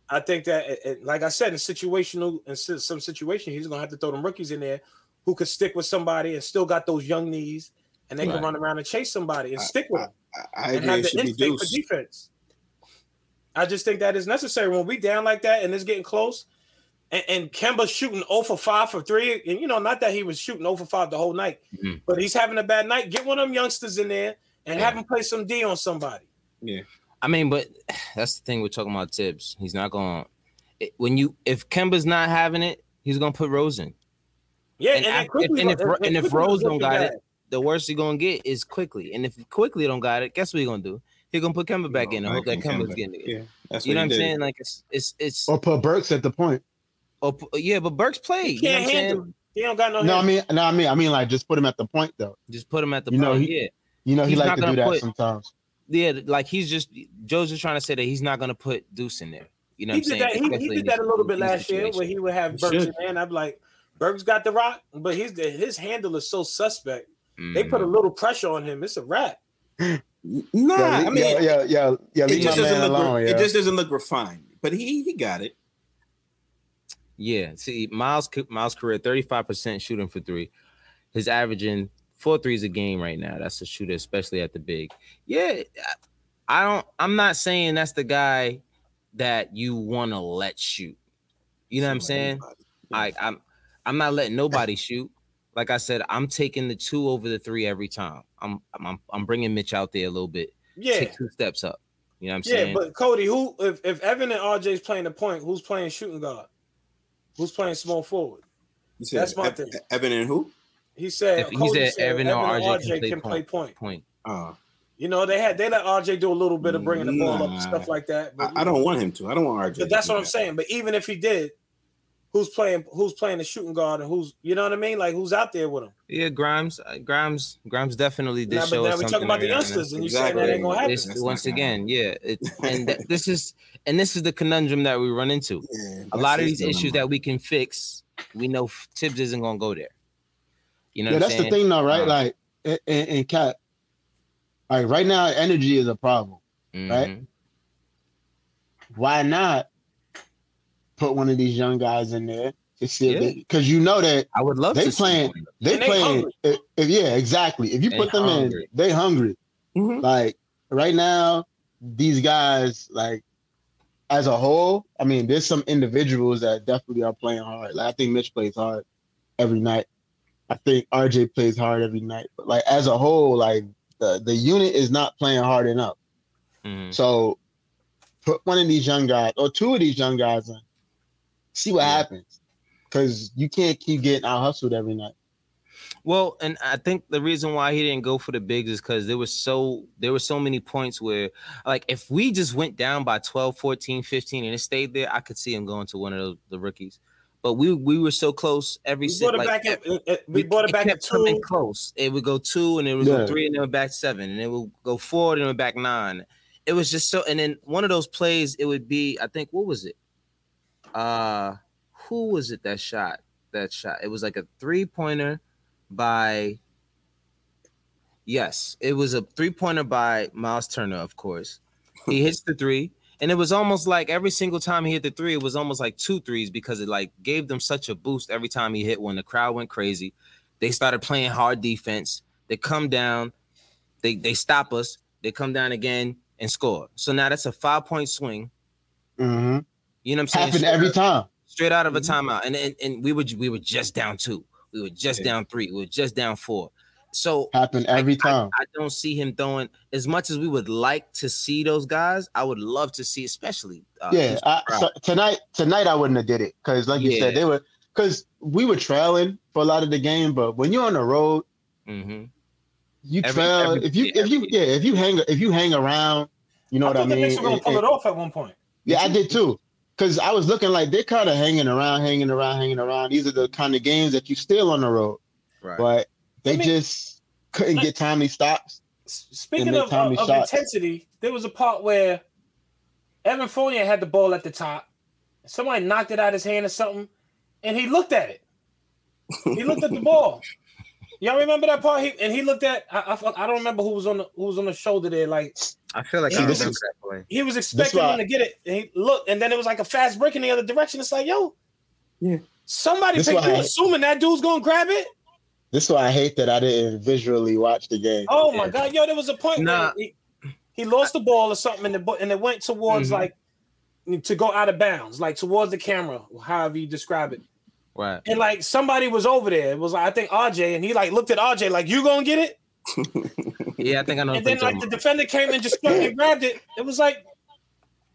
I think that it, it- like I said in situational in some situation he's gonna have to throw them rookies in there who could stick with somebody and still got those young knees and they Right. can run around and chase somebody and I- stick with them I, I and agree. have the should be instinct for defense. I just think that is necessary when we down like that and it's getting close. And, and Kemba shooting 0 for 5 for 3. And you know, not that he was shooting 0 for 5 the whole night, Mhm. but he's having a bad night. Get one of them youngsters in there and have Yeah. him play some D on somebody. Yeah. I mean, but that's the thing we're talking about Thibs. He's not going to when you if Kemba's not having it, he's gonna put Rose in. Yeah, And and, then af- quickly, and if- and and if Rose don't looking got bad. it, the worst you're gonna get is Quickley. And if Quickley don't got it, guess what you're gonna do? He gonna put Kemba back You in I hope that back in Kemba's Kemba. getting it. Yeah, that's You know what what I'm did. saying? Like it's it's it's Or put Burks at the point. oh, yeah, but Burks played. He You know what can't I'm handle. saying? He don't got no. No, I mean, no, I mean, I mean, like just put him at the point though. Just put him at the You know, he- yeah. You know, he He's like not to do gonna that put- sometimes. Yeah, like he's just Joe's just trying to say that he's not gonna put Deuce in there. You know he what I'm did saying? that. He, he did that a little bit these last year, situations. where he would have He Burks in should. there, and I'm like, Burks got the rock, but his his handle is so suspect. They Mhm. put a little pressure on him. It's a wrap. (laughs) Nah, yeah, I mean, yeah, yeah, yeah, yeah. it Leave my just doesn't man look. alone. re- Yeah. It just doesn't look refined. But he he got it. Yeah, see, Miles Miles career 35% shooting for three. His averaging four threes a game right now. That's a shooter, especially at the big. Yeah, I don't. I'm not saying that's the guy that you want to let shoot. You know what I'm saying? I, I'm I'm not letting nobody shoot. Like I said, I'm taking the two over the three every time. I'm I'm I'm bringing Mitch out there a little bit. Yeah, Take two steps up. You know what I'm yeah. saying? Yeah, but Cody, who if if Evan and RJ's playing the point, who's playing shooting guard? Who's playing small forward? You said That's my Ev- thing. Evan and who? He said. If- he Cody said Evan or and RJ can play point. Point. Uh, You know, they had they let RJ do a little bit of bringing the ball up and stuff like that. I, But, I don't want him to. I don't want RJ. But that's to what do I'm that. saying. But even if he did, who's playing? Who's playing the shooting guard and who's you know what I mean? Like who's out there with him? Yeah, Grimes, uh, Grimes, Grimes definitely did Now, show but now us we talking something about the right now. youngsters, and you saying Exactly. that ain't gonna happen. This, That's once not gonna again, yeah, it, (laughs) and th- this is and this is the conundrum that we run into. Yeah, A lot of these issues that we can fix, we know f- Thibs isn't gonna go there. You know, yeah, what I'm that's the thing, though, right? Um, like, and, and, and Cat, like right now, energy is a problem. right? Mhm. Why not put one of these young guys in there to see Yeah. if? Because you know that I would love They to playing- him. they And they playing. hungry. If, if- yeah, exactly. If you They put them hungry. in, they hungry. Mhm. Like right now, these guys, like as a whole, I mean, there's some individuals that definitely are playing hard. Like I think Mitch plays hard every night. I think RJ plays hard every night. But like as a whole, like the, the unit is not playing hard enough. Mhm. So put one of these young guys or two of these young guys in. See what Yeah. happens. Cause you can't keep getting out hustled every night. Well, and I think the reason why he didn't go for the bigs is because there was so there were so many points where like if we just went down by 12, 14, 15 and it stayed there, I could see him going to one of those, the rookies. But we we were so close every We brought it like, back. At, uh, uh, we brought it back at kept coming two. close. It would go two, and it would Yeah. go three, and then it would back seven, and it would go four, and it would back nine. It was just so. And then one of those plays, it would be, I think, what was it? Uh, who was it that shot? That shot. It was like a three pointer by. Yes, it was a three pointer by Miles Turner, of course. He hits the three, and it was almost like every single time he hit the three, it was almost like two threes because it like gave them such a boost every time he hit one. The crowd went crazy. They started playing hard defense. They come down, they they stop us. They come down again and score. So now that's a five point swing. Mm-hmm. You know what I'm saying? Happen Straight every out- time. straight out of a Mm-hmm. timeout, and, and and we were we were just down two. We were just Yeah. down three. We were just down four. So Happen every time. I don't see him throwing as much as we would like to see those guys. I would love to see, especially uh, yeah, I, so tonight tonight I wouldn't have did it because like you Yeah. said they were because we were trailing for a lot of the game, but when you're on the road, Mhm. you Every- trail. every- if you yeah, if you every- yeah if you hang if you hang around, you know I what I thought the mean. Knicks were gonna And- pull and- it off at one point. yeah, I did too. Because I was looking like they're kind of hanging around, hanging around, hanging around. These are the kind of games that you still on the road, right. but they I mean- just couldn't get timely stops. Speaking of, uh, timely of, of intensity, there was a part where Evan Fournier had the ball at the top. Somebody knocked it out his hand or something, and he looked at it. He looked at the ball. (laughs) Y'all remember that part? He, and he looked at. I, I, I don't remember who was on the who was on the shoulder there. Like I feel like See, I this remember is- that he was expecting him to get it, and he looked, and then it was like a fast break in the other direction. It's like, yo, Yeah. somebody This picked you, assuming that dude's gonna grab it. This is why I hate that I didn't visually watch the game. Oh my Yeah. god, yo, there was a point Nah. where he, he lost the ball or something, and, the, and it went towards Mhm. like to go out of bounds, like towards the camera, however you describe it. Right. And like somebody was over there. It was like I think RJ, and he like looked at RJ like, "You gonna get it?" (laughs) Yeah, I think I know. And then like the defender came and just struck and grabbed it. It was like,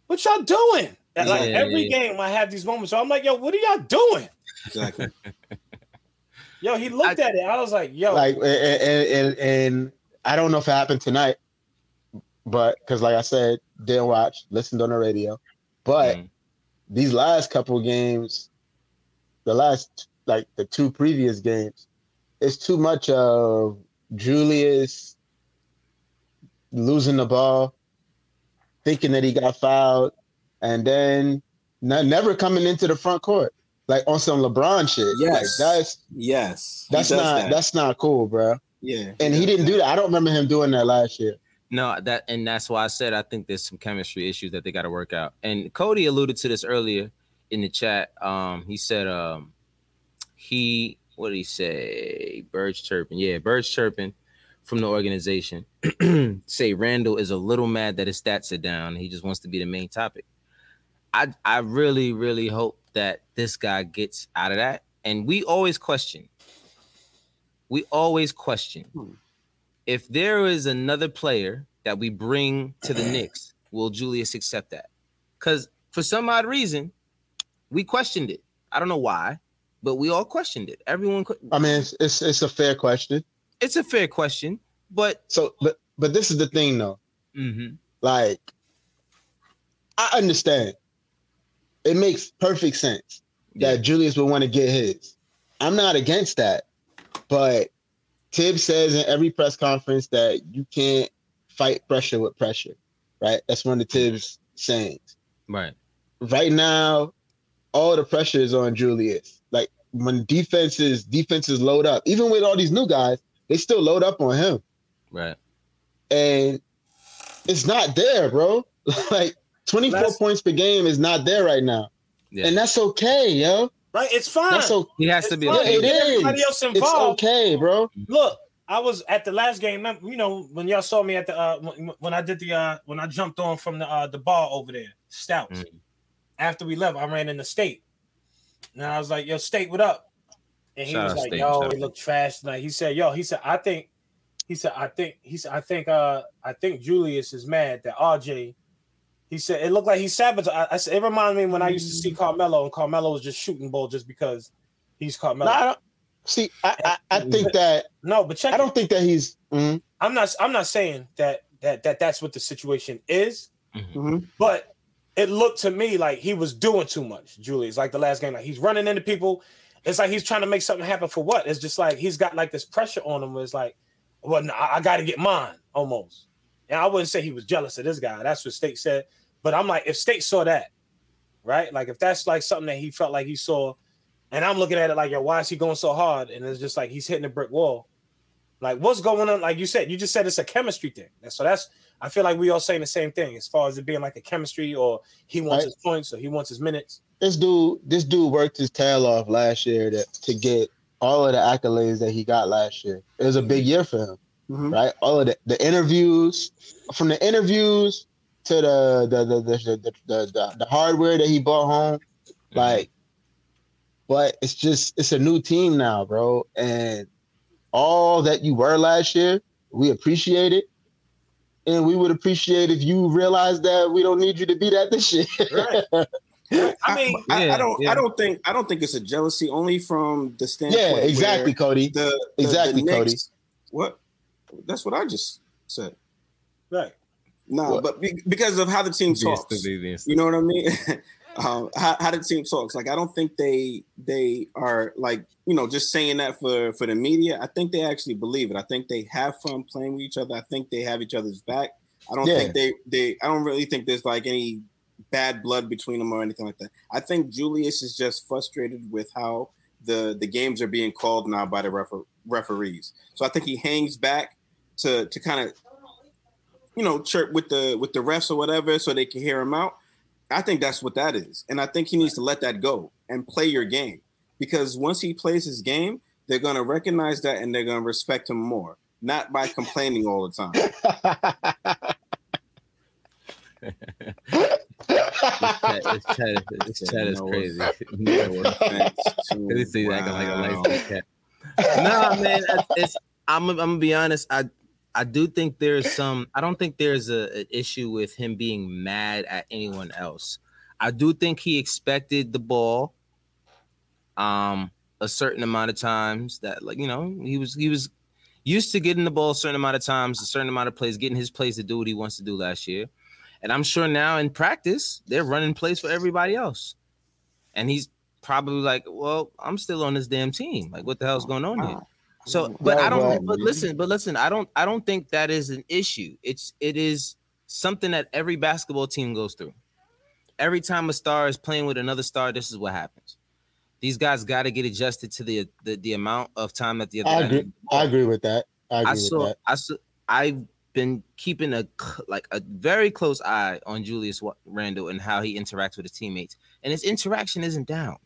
"What y'all doing?" And, like Yeah, every yeah. game, I have these moments. So I'm like, "Yo, what are y'all doing?" exactly. (laughs) Yo, he looked I, at it. I was like, yo, like, and, and, and I don't know if it happened tonight, but because like I said, didn't watch, listened on the radio, but mm. these last couple games, the last like the two previous games, it's too much of Julius losing the ball, thinking that he got fouled, and then not, never coming into the front court like on some LeBron shit. Yes, like, that's yes, that's not that. that's not cool, bro. Yeah, and he, he didn't that. do that. I don't remember him doing that last year. No, that and that's why I said I think there's some chemistry issues that they got to work out. And Cody alluded to this earlier in the chat. Um, he said um, he what did he say? Birds chirping, yeah, birds chirping from the organization. (clears throat) say Randle is a little mad that his stats are down. He just wants to be the main topic. I I really really hope that this guy gets out of that. And we always question. We always question hmm. if there is another player that we bring to the Knicks, will Julius accept that? Because for some odd reason, we questioned it. I don't know why, but we all questioned it. Everyone. I mean, it's, it's it's a fair question. It's a fair question, but so but but this is the thing though. Mm-hmm. Like, I understand it makes perfect sense yeah. that Julius would want to get his. I'm not against that, but Thibs says in every press conference that you can't fight pressure with pressure, right? That's one of Thibs' sayings. Right. Right now, all the pressure is on Julius. Like when defenses defenses load up, even with all these new guys, they still load up on him. Right. And it's not there, bro. (laughs) like 24 that's, points per game is not there right now. Yeah. And that's okay, yo. Right, it's fine. That's okay. He has it's to be. Okay. it is. Else involved. It's okay, bro. Look, I was at the last game. You know, when y'all saw me at the uh, when I did the uh, when I jumped on from the uh, the bar over there, Stouts. Mm-hmm. After we left, I ran in the state. And I was like, "Yo, state, what up?" And he Shout was like, state, "Yo, he looked trash." Like he said, "Yo," he said, "I think." He said, "I think." He said, "I think." Uh, I think Julius is mad that RJ he said it looked like he sabotaged. I, I said it reminded me when I used to see Carmelo, and Carmelo was just shooting bull just because he's Carmelo. No, I see, I, I, I, think that no, but check. I don't it. think that he's. Mm-hmm. I'm not. I'm not saying that that that that's what the situation is, mm-hmm. but it looked to me like he was doing too much. Julius, like the last game, like he's running into people. It's like he's trying to make something happen for what? It's just like he's got like this pressure on him. It's like, well, no, I, I got to get mine almost. And I wouldn't say he was jealous of this guy. That's what State said. But I'm like, if State saw that, right? Like if that's like something that he felt like he saw, and I'm looking at it like, yo, why is he going so hard? And it's just like he's hitting a brick wall. Like, what's going on? Like you said, you just said it's a chemistry thing. So that's I feel like we all saying the same thing as far as it being like a chemistry or he wants right. his points or he wants his minutes. This dude, this dude worked his tail off last year to, to get all of the accolades that he got last year. It was a big year for him. Mm-hmm. Right? All of the, the interviews, from the interviews to the the the the, the, the, the hardware that he bought home. Mm-hmm. Like, but it's just it's a new team now, bro. And all that you were last year, we appreciate it. And we would appreciate if you realize that we don't need you to be that this year. Right. (laughs) I mean, I, yeah, I don't, yeah. I don't think, I don't think it's a jealousy. Only from the standpoint. Yeah, exactly, Cody. The, the exactly, the Cody. What? That's what I just said. Right. No, what? but be, because of how the team talks, you know what I mean. (laughs) um, how, how the team talks, like I don't think they they are like you know just saying that for for the media. I think they actually believe it. I think they have fun playing with each other. I think they have each other's back. I don't yeah. think they they. I don't really think there's like any bad blood between them or anything like that. I think Julius is just frustrated with how the the games are being called now by the refer- referees. So I think he hangs back to to kind of you know, chirp with the with the refs or whatever so they can hear him out. I think that's what that is. And I think he needs to let that go and play your game. Because once he plays his game, they're gonna recognize that and they're gonna respect him more, not by complaining all the time. this chat, this chat, is crazy. No this wow. acting like a license cat. Nah, man, it's, I'm, I'm gonna be honest. I I do think there's some. I don't think there's a, an issue with him being mad at anyone else. I do think he expected the ball. Um, a certain amount of times that like you know he was he was used to getting the ball a certain amount of times, a certain amount of plays, getting his plays to do what he wants to do last year. And I'm sure now in practice, they're running plays for everybody else. And he's probably like, Well, I'm still on this damn team. Like, what the hell's going on here? So, but I don't but listen, but listen, I don't I don't think that is an issue. It's it is something that every basketball team goes through. Every time a star is playing with another star, this is what happens. These guys got to get adjusted to the, the the amount of time that the other. I agree. I agree with that. I agree I saw, with that. I saw. I've been keeping a like a very close eye on Julius Randle and how he interacts with his teammates, and his interaction isn't down.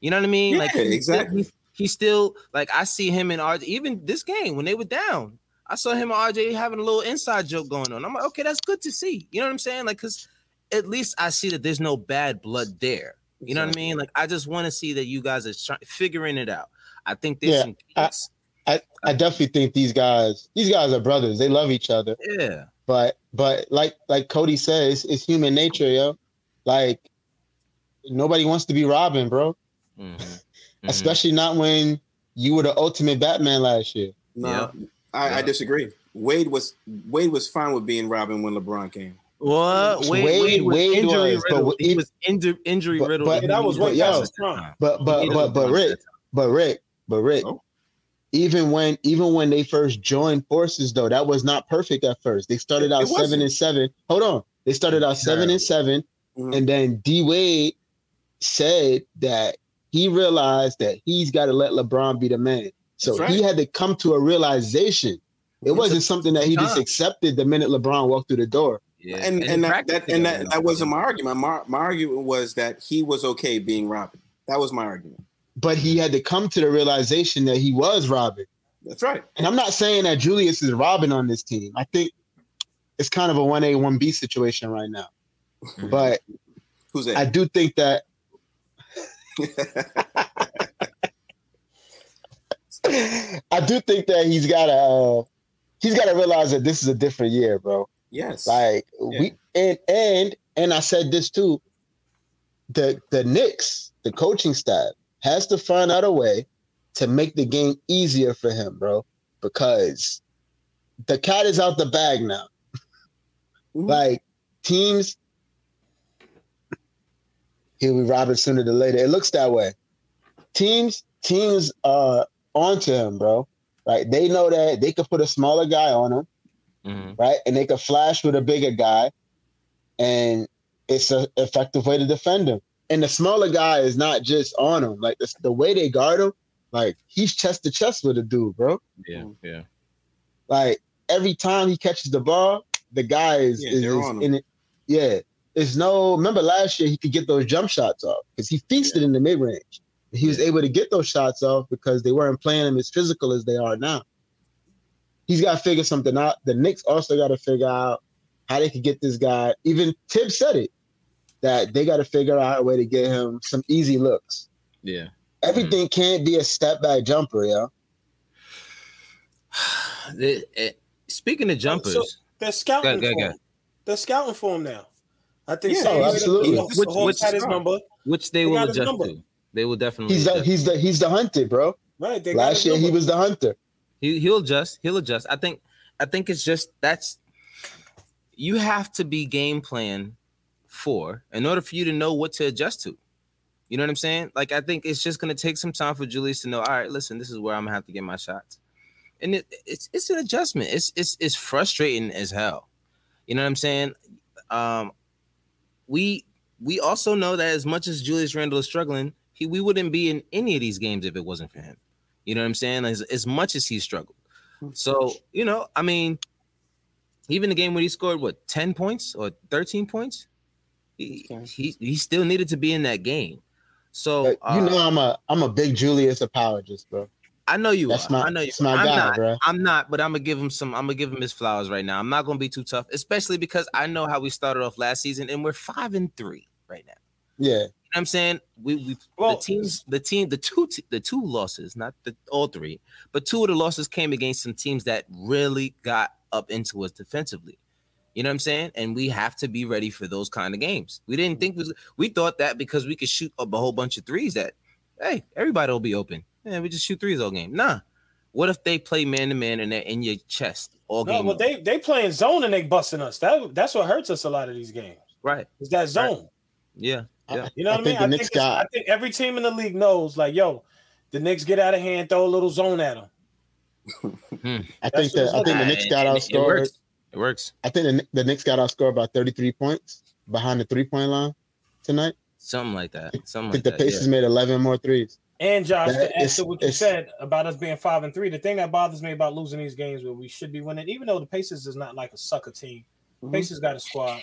You know what I mean? Yeah, like exactly. He, he still like I see him in RJ. Even this game when they were down, I saw him and RJ having a little inside joke going on. I'm like, okay, that's good to see. You know what I'm saying? Like, cause at least I see that there's no bad blood there. You know what I mean? Like I just want to see that you guys are trying figuring it out. I think there's Yeah, some I- I, I definitely think these guys these guys are brothers. They love each other. yeah. But but like like Cody says, it's human nature, yo. Like nobody wants to be Robin, bro. Mhm. Mhm. Especially not when you were the ultimate Batman last year. No, I, Yeah. I disagree. Wade was Wade was fine with being Robin when LeBron came. What? Wade, Wade- Wade, was Wade injury was, but riddled. he was injury injury but- riddled. but- and that was what- way yo, past his prime. time. But but but but Rick, but Rick, but Rick, Oh. even when even when they first joined forces, though, that was not perfect at first. They started out seven and seven. Hold on, they started out seven and seven, Mhm. and then D Wade said that he realized that he's got to let LeBron be the man. So That's he had to come to a realization. It wasn't something that he just accepted the minute LeBron walked through the door. Yeah. and in and that, that and that, that wasn't my argument. My, my argument was that he was okay being Robin. That was my argument. But he had to come to the realization that he was Robin. That's right. And I'm not saying that Julius is Robin on this team. I think it's kind of a 1A, 1B situation right now. (laughs) But Who's that? I do think that I do think that he's gotta uh, he's gotta realize that this is a different year, bro. yes. Like Yeah. we and and and I said this too. The the Knicks, the coaching staff, has to find out a way to make the game easier for him, bro. Because the cat is out the bag now. Mhm. Like teams, he'll be Robin sooner than later. It looks that way. Teams, teams are onto him, bro. Right? They know that they could put a smaller guy on him Mhm. right? And they could flash with a bigger guy, and it's an effective way to defend him. And the smaller guy is not just on him; like the, the way they guard him, like he's chest to chest with a dude, bro. Yeah. Yeah. Like every time he catches the ball, the guy is, Yeah, is, they're is on him. in it. Yeah, it's no. Remember last year he could get those jump shots off because he feasted in the mid range. He was able to get those shots off because they weren't playing him as physical as they are now. He's got to figure something out. The Knicks also got to figure out how they could get this guy. Even Thibs said it that they got to figure out a way to get him some easy looks. Yeah. Everything can't be a step back jumper, yo. (sighs) The- eh, speaking of jumpers, So they're scouting Go, go, for him. They're scouting for him now. I think Yeah, so. absolutely. The Which- Hawks which- had his number. which they, They will adjust to. They will definitely. He's the adjust. he's the he's the hunted, bro. Right. They Last year he was the hunter. He he'll adjust. He'll adjust. I think. I think it's just that's. You have to be game plan for in order for you to know what to adjust to. You know what I'm saying? Like I think it's just gonna take some time for Julius to know. All right, listen, this is where I'm gonna have to get my shots, and it, it's it's an adjustment. It's it's it's frustrating as hell. You know what I'm saying? Um, we we also know that as much as Julius Randle is struggling, he we wouldn't be in any of these games if it wasn't for him. You know what I'm saying? As, as much as he struggled. So, you know, I mean, even the game when he scored what 10 points or 13 points, he, Okay. he, he still needed to be in that game. So But you uh, know I'm a I'm a big Julius apologist, bro. I know you That's are. my- I know you. that's my are. I'm guy, not, bro. I'm not, but I'm gonna give him some. I'm gonna give him his flowers right now. I'm not gonna be too tough, especially because I know how we started off last season, and we're five and three right now. Yeah. You know what I'm saying? We we Well- the teams, the team, the two t- the two losses, not the all three, but two of the losses came against some teams that really got up into us defensively. You know what I'm saying? And we have to be ready for those kind of games. We didn't think was we thought that because we could shoot up a whole bunch of threes that hey, everybody will be open. Yeah, we just shoot threes all game. Nah. What if they play man to man and they're in your chest all No, game? but they they playing zone and they busting us. That that's what hurts us a lot of these games. right. Is that zone? Yeah. Yeah. You know I what I, think mean? the I Knicks think, got- I think every team in the league knows, like, yo, the Knicks get out of hand, throw a little zone at them. Hmm. I think what that I think the Nah, Knicks got it- It outscored. works. It works. I think the, the Knicks got outscored by 33 points behind the three point line tonight. Something like that. Something I like think the that. Pacers made 11 more threes. And Josh, That to add is- to what you said about us being five and three, the thing that bothers me about losing these games where we should be winning, even though the Pacers is not like a sucker team, Mhm. Pacers got a squad.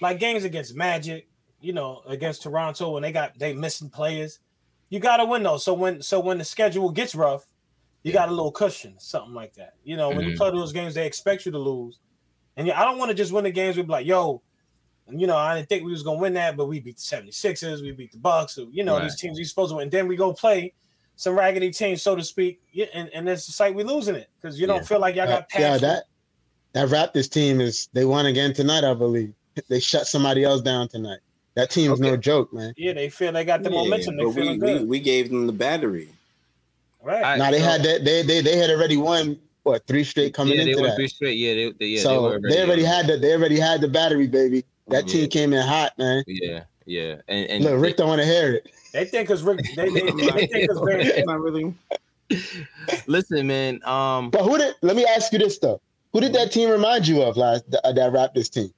Like games against Magic, you know, against Toronto when they got they missing players, you got to win those. So when so when the schedule gets rough, you got a little cushion, something like that. You know, when you Mhm. play those games, they expect you to lose, and yeah, I don't want to just win the games. We be like, yo. You know, I didn't think we was gonna win that, but we beat the 76ers, we beat the Bucks. So, you know, Right. these teams we supposed to win. And then we go play some raggedy teams, so to speak, and, and it's just like we losing it because you don't Yeah. feel like y'all Uh, got yeah, passed. that that Raptors team is they won again tonight, I believe. They shut somebody else down tonight. That team's no joke, man. yeah, they feel they got the Yeah, momentum. They but we, feeling we, good, we gave them the battery. right? Now they so- had that they, they they had already won what three straight coming yeah, they into won that. three straight. Yeah, they, they, yeah, they, so were they already had the they already had the battery, baby. That Yeah. team came in hot, man. Yeah, yeah, and and Look, Rick don't want to hear it. They think because Rick, they, they, they (laughs) think because Van, Not really. listen, man. Um, But who did? Let me ask you this though: Who did that team remind you of last? th- uh, that Raptors team?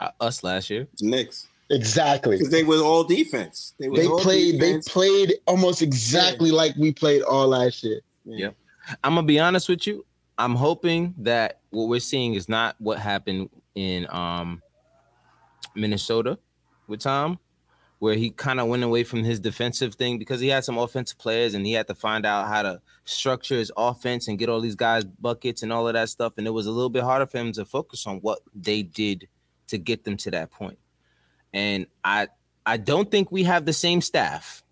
uh, us last year. It's Knicks Exactly. because they were all defense. They, was They all played. defense. They played almost exactly like we played all last year. Yep. I'm gonna be honest with you. I'm hoping that what we're seeing is not what happened in um Minnesota with Tom, where he kind of went away from his defensive thing because he had some offensive players and he had to find out how to structure his offense and get all these guys buckets and all of that stuff. And it was a little bit harder for him to focus on what they did to get them to that point. And I I don't think we have the same staff.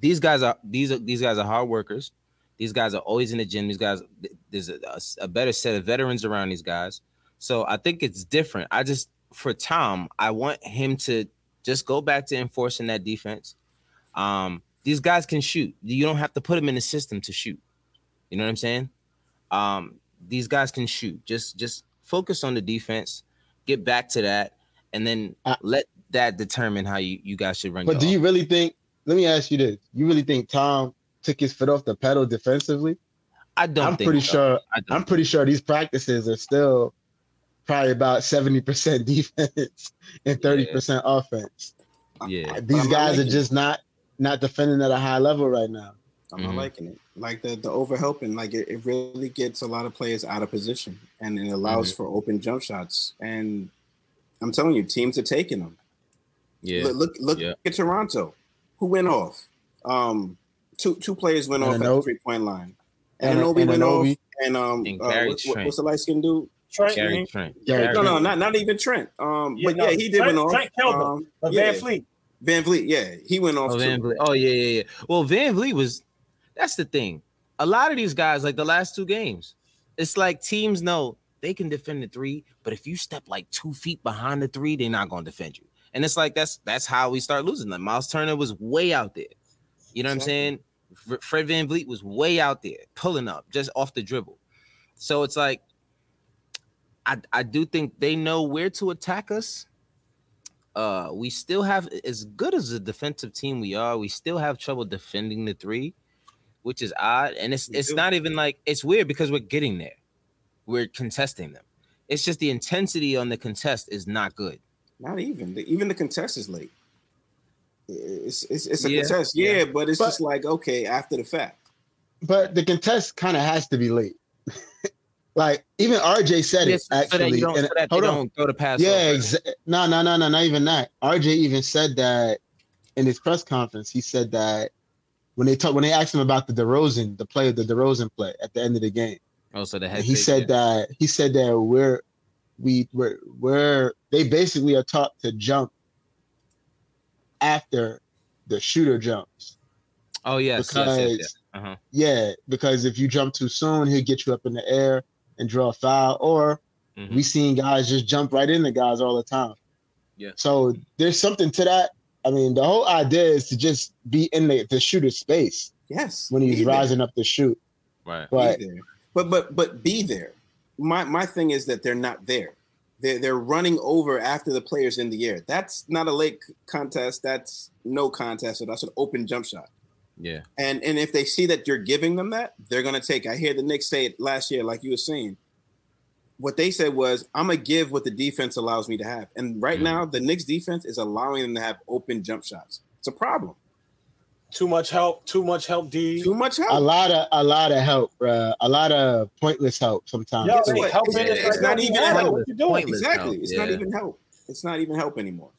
These guys are these are these guys are hard workers. These guys are always in the gym. These guys, there's a, a, a better set of veterans around these guys. So I think it's different. I just, for Tom, I want him to just go back to enforcing that defense. Um, these guys can shoot. You don't have to put them in the system to shoot. You know what I'm saying? Um, these guys can shoot. Just, just focus on the defense. Get back to that, and then I- let that determine how you, you guys should run. But do you really think? Let me ask you this: You really think Tom took his foot off the pedal defensively? I don't. I'm think pretty so. sure. I I'm pretty sure these practices are still probably about seventy percent (laughs) defense and thirty percent offense. Yeah. These guys are liking it. just not not defending at a high level right now. I'm Mhm. not liking it. Like the the overhelping, like it, it really gets a lot of players out of position and it allows Mm-hmm. for open jump shots. And I'm telling you, teams are taking them. Yeah. Look look, look Yeah. at Toronto. Who went off? Um two two players went off at the three point line. And- And Anunoby and went off and um And uh, what- what- what's the light skin dude? Trent, Gary Trent. Gary Gary No, no, not not even Trent. Um Yeah, but no, yeah, he did Trent- went off. Trent Kelber. Um, uh, yeah. Van Fleet. VanVleet, yeah, he went off Oh, too. VanVleet. Oh, yeah, yeah, yeah. Well, VanVleet was that's the thing. A lot of these guys, like the last two games, it's like teams know they can defend the three, but if you step like two feet behind the three, they're not gonna defend you. And it's like that's that's how we start losing. Like Miles Turner was way out there. You know what I'm saying? Fred VanVleet was way out there, pulling up just off the dribble. So it's like I, I do think they know where to attack us. Uh, we still have as good as a defensive team we are, we still have trouble defending the three, which is odd. And it's We it's do. not even like it's weird because we're getting there. We're contesting them. It's just the intensity on the contest is not good. Not even. The, even the contest is late. It's it's, it's a Yeah, contest, yeah, yeah. but it's But- just like okay after the fact. But the contest kind of has to be late. Like even RJ said Yes, it actually. you and- so hold on. don't throw the pass. Yeah, exa- no, no, no, no, not even that. RJ even said that in his press conference. He said that when they talk, when they asked him about the DeRozan, the play of the DeRozan play at the end of the game, Oh, so the head he said yeah. that he said that we're we we're, we're they basically are taught to jump after the shooter jumps Oh yes, because yes, yes, yes. Uh-huh. yeah, because if you jump too soon, he'll get you up in the air and draw a foul, or Mhm. we seen guys just jump right into guys all the time. Yeah. So there's something to that. I mean, the whole idea is to just be in the, the shooter's space Yes. when he's be there. rising up to shoot. Right. But. But but but be there. My my thing is that they're not there. They're they're running over after the players in the air. That's not a late contest. That's no contest. So that's an open jump shot. Yeah. And and if they see that you're giving them that, they're gonna take. I hear the Knicks say it last year, like you were saying. What they said was, "I'm gonna give what the defense allows me to have." And right Mhm. now, the Knicks defense is allowing them to have open jump shots. It's a problem. Too much help. Too much help. D. Too much help. a lot of a lot of help, bruh. A lot of pointless help sometimes. Yo, It's hey, what- helping it's- it's like, not even yeah, help. What you doing? Pointless Exactly. help, It's not even help. It's not even help anymore.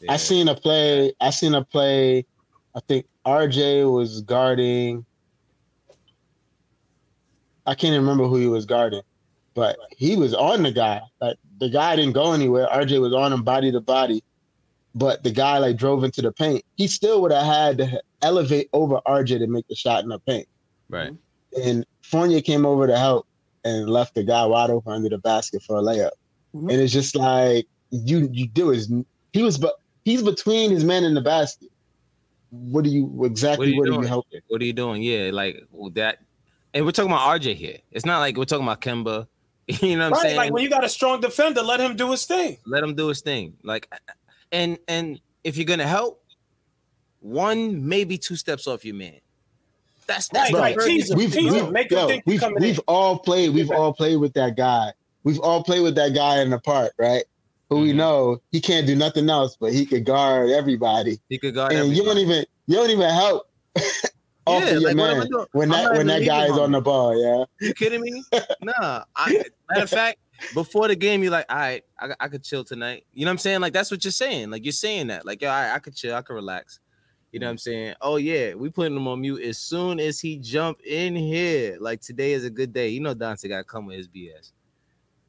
Yeah. I seen a play. I seen a play. I think RJ was guarding. I can't even remember who he was guarding, but he was on the guy. Like the guy didn't go anywhere. RJ was on him body to body, but the guy like drove into the paint. He still would have had to elevate over RJ to make the shot in the paint. Right. And Fournier came over to help and left the guy wide open under the basket for a layup. Mhm. And it's just like you you do is he was but he's between his man and the basket. What do you exactly What what are you are you doing? helping? What are you doing? Yeah, like well, that. And we're talking about RJ here. It's not like we're talking about Kemba. (laughs) You know what I'm saying? like when you got a strong defender, let him do his thing. Let him do his thing. Like, and and if you're gonna help, one maybe two steps off your man. That's that's Right, right. Tease him, We've, tease we've, make him think we've, we've in. all played we've all played with that guy. We've all played with that guy in the park, right? Who we Mhm. know he can't do nothing else, but he could guard everybody. He could guard. and you don't even you don't even help (laughs) off Yeah, of your like, what am I man when that when that guy is on the ball. Yeah, You kidding me? (laughs) nah. I, matter of fact, before the game, you're like, all right, I, I could chill tonight. You know what I'm saying? Like that's what you're saying. Like you're saying that. Like, yeah, right, I could chill, I could relax. You know what I'm saying? Oh yeah, we putting him on mute as soon as he jump in here. Like today is a good day. You know Dante got to come with his BS.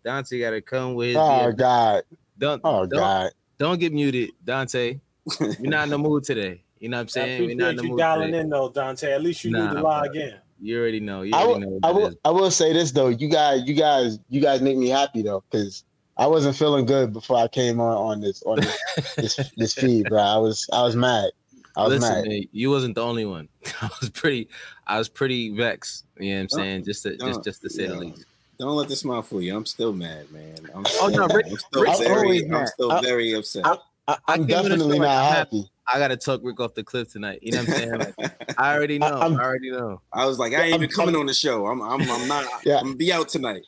Dante got to come with his oh BS. god, Don't oh don't, god. don't get muted, Dante. You're not in the mood today. You know what I'm saying? We're not in appreciate the you mood dialing today. in though, Dante. At least you Nah, knew to log bro. in. You already know. You I already will, know. I will, is. I will say this though. You guys, you guys, you guys make me happy though, because I wasn't feeling good before I came on on this on this this, (laughs) this feed, bro. I was I was mad. I was Listen, mad. man, you wasn't the only one. (laughs) I was pretty, I was pretty vexed. You know what I'm saying? Just to, just, don't- just to say the least. Don't let this smile fool you. I'm still mad, man. I'm Oh, no, Rick- I'm still Rick's very, always I'm still I- very upset. I, I, I I'm came in the definitely show like, not happy. I gotta tuck Rick off the cliff tonight. You know what I'm saying? Like, (laughs) I already know. I, I'm- already know. I was like, I ain't I'm- even coming I'm- on the show. I'm, I'm, I'm not. (laughs) Yeah. I'm gonna be out tonight.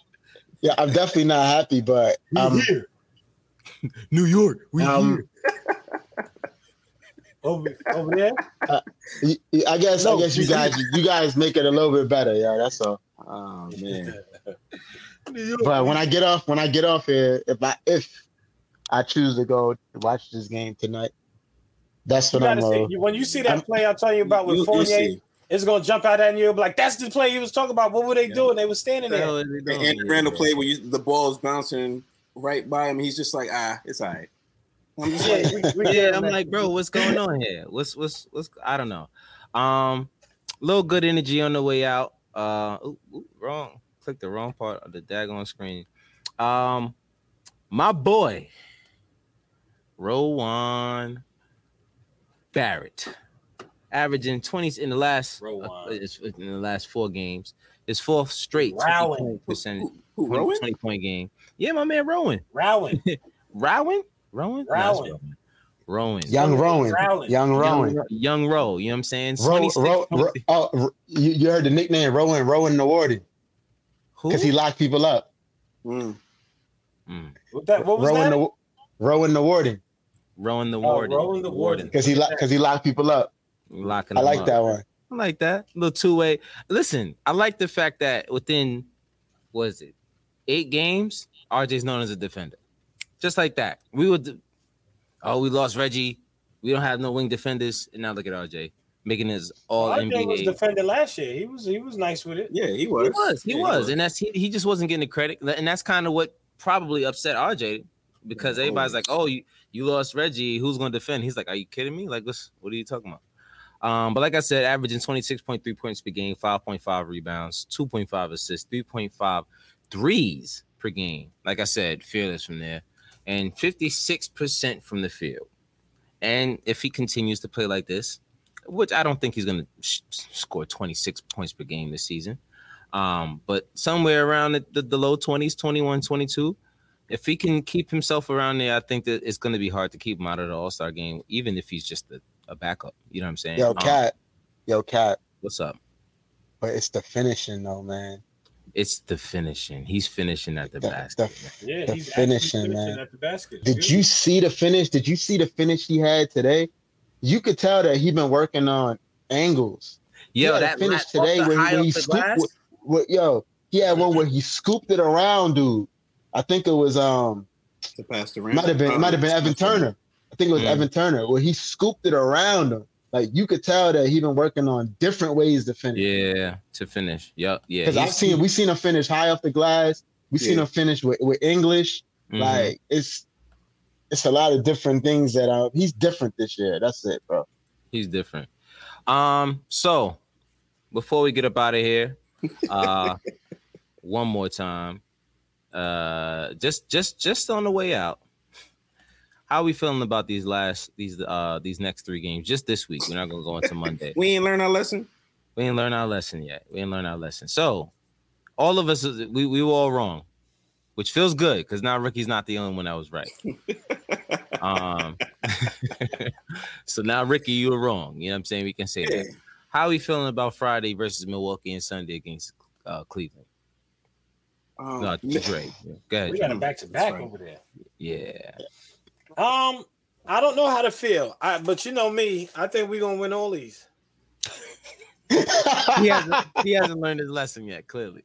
Yeah, I'm definitely not happy, but um, (laughs) New York, we um, Over, over there. I guess I guess you guys you guys make it a little bit better. Yeah, that's all. Oh (laughs) man. But when I get off, when I get off here, if I if I choose to go watch this game tonight, that's You when I'm. gotta Uh, when you see that I'm- play I'm telling you about with You- you Fournier, see. it's gonna jump out at you. You'll be like, that's the play he was talking about. What were they Yeah. doing? They were standing What the there. hell is? Andrew Randle play where you, the ball's bouncing right by him. He's just like, ah, it's all right. I'm Yeah, like, we- we yeah, I'm like, bro, what's going on here? What's what's what's I don't know. Um, little good energy on the way out. Uh, ooh, ooh, wrong. Click the wrong part of the daggone screen. Um, my boy, Rowan Barrett, averaging 20s in the last uh, in the last four games. His fourth straight 20 Rowan. point percentage, who, 20, 20 point game. Yeah, my man Rowan. Rowan. (laughs) Rowan? Rowan? Rowan. Rowan. Rowan. young Rowan, Rowling. young Rowan, Young, young Row, you know what I'm saying? Ro, Ro, Ro, oh, you, you heard the nickname Rowan Rowan the Warden Who? because he locked people up. Mm. Mm. What, that, what was Rowan that? the Rowan the Warden Rowan the Oh, Warden. Rowan the Warden. because he because he locked people up. Locking I like up. that one. I like that. little two way. Listen, I like the fact that within, what is it, eight games, RJ's known as a defender. Just like that. We would, oh, we lost Reggie. We don't have no wing defenders. And now look at RJ making his all RJ was NBA. defending last year. He was he was nice with it. Yeah, he was. He was, he Yeah, was, and that's he, he just wasn't getting the credit, and that's kind of what probably upset RJ because Yeah, everybody's like, "Oh, you you lost Reggie, who's going to defend?" He's like, "Are you kidding me? Like, what's what are you talking about?" Um, but like I said, averaging twenty six point three points per game, five point five rebounds, two point five assists, 3.5 threes per game. Like I said, fearless from there, and fifty six percent from the field. and if he continues to play like this, which I don't think he's going to sh- score 26 points per game this season, um, but somewhere around the, the, the low 20s, 21, 22, if he can keep himself around there, I think that it's going to be hard to keep him out of the All Star game, even if he's just a, a, backup. You know what I'm saying? Yo, Um, cat. Yo, cat. what's up? But it's the finishing though, man. It's the finishing. He's finishing at the, The- basket. the- Yeah, The he's finishing, finishing man. at the basket. Did you see the finish? Did you see the finish he had today? You could tell that he been working on angles. Yo, had a that finish today when he- when he scooped glass? with- What yo, he had one where he scooped it around, dude. I think it was um To pass the rim. might have been it might have been Evan Turner. I think it was Mm. Evan Turner where he scooped it around him. Like you could tell that he been working on different ways to finish. Yeah, to finish. Yep. Yeah. Because I've seen we seen him finish high off the glass. We seen him finish with, with English. Mhm. Like it's it's a lot of different things that uh, he's different this year. That's it, bro. He's different. Um, so before we get up out of here, uh (laughs) one more time. Uh just just just on the way out. How are we feeling about these last these uh these next three games just this week? We're not gonna go into Monday. (laughs) We ain't learned our lesson. We ain't learned our lesson yet. We ain't learned our lesson. So all of us we, we were all wrong, which feels good because now Ricky's not the only one that was right. (laughs) Um (laughs) so now Ricky, you were wrong. You know what I'm saying? We can say that. How are we feeling about Friday versus Milwaukee and Sunday against uh, Cleveland? Um, No, yeah. Dre. Go ahead. We got a back to back over there. Yeah. Um, I don't know how to feel. I but you know me, I think we're gonna win all these. (laughs) He hasn't he (laughs) hasn't learned his lesson yet, clearly.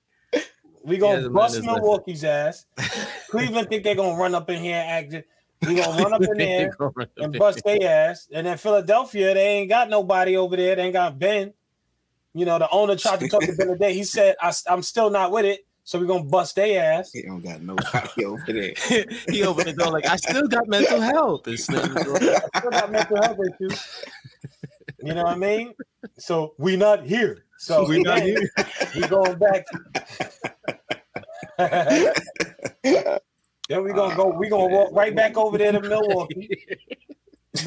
We gonna bust his lesson. Milwaukee's ass. (laughs) Cleveland think they're gonna run up in here and act. We gonna run up in there and bust their ass. And then Philadelphia, they ain't got nobody over there. They ain't got Ben. You know, the owner tried to talk to Ben today. He said, I, am still not with it. So we're gonna bust their ass. He don't got nobody over there. (laughs) he opened the door like I still got mental health. And slammed the door. I still got mental health issues. You know what I mean? So we not here. So We not here. We going back. (laughs) then we gonna go. We gonna walk right back over there to Milwaukee. (laughs)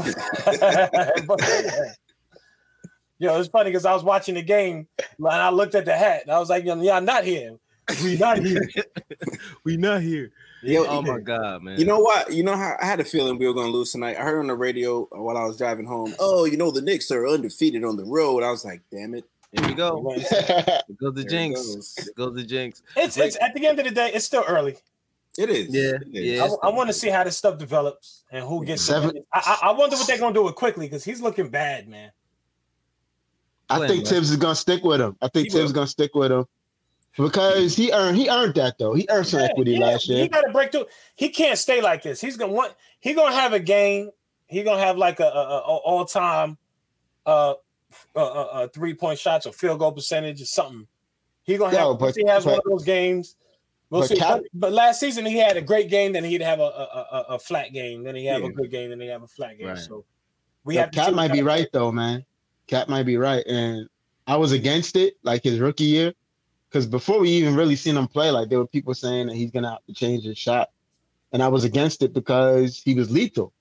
Yo, it's funny because I was watching the game and I looked at the hat and I was like, "Yo, "Yeah, not here. (laughs) We not here." (laughs) we not here. Yo, Oh my god, man. You know what? You know how I had a feeling we were going to lose tonight. I heard on the radio while I was driving home. Oh, you know the Knicks are undefeated on the road. I was like, damn it. here we go. There (laughs) goes the There it jinx. goes. There the jinx. It's it's at the end of the day, it's still early. It is. Yeah, It is. yeah. I, want to see how this stuff develops and who gets Seven- I, I I wonder what they're gonna do with Quickley because he's looking bad, man. I think Thibs is gonna stick with him. I think He Thibs will. is gonna stick with him because he earned he earned that though. He earned some Yeah, equity yeah, last year. He got to break through. He can't stay like this. He's gonna want. He gonna have a game. He gonna have like a, a, a all time, uh, uh, uh, uh, three point shots or field goal percentage or something. He gonna Yo, have. but- he has one but- of those games. We'll but see. Cap- but, but last season he had a great game. Then he'd have a a, a, a flat game. Then he have Yeah. a good game. Then he have a flat game. Right. So we Yo, have. to Cap might be right though, man. Cap might be right, and I was against it like his rookie year because before we even really seen him play, like there were people saying that he's gonna have to change his shot, and I was against it because he was lethal.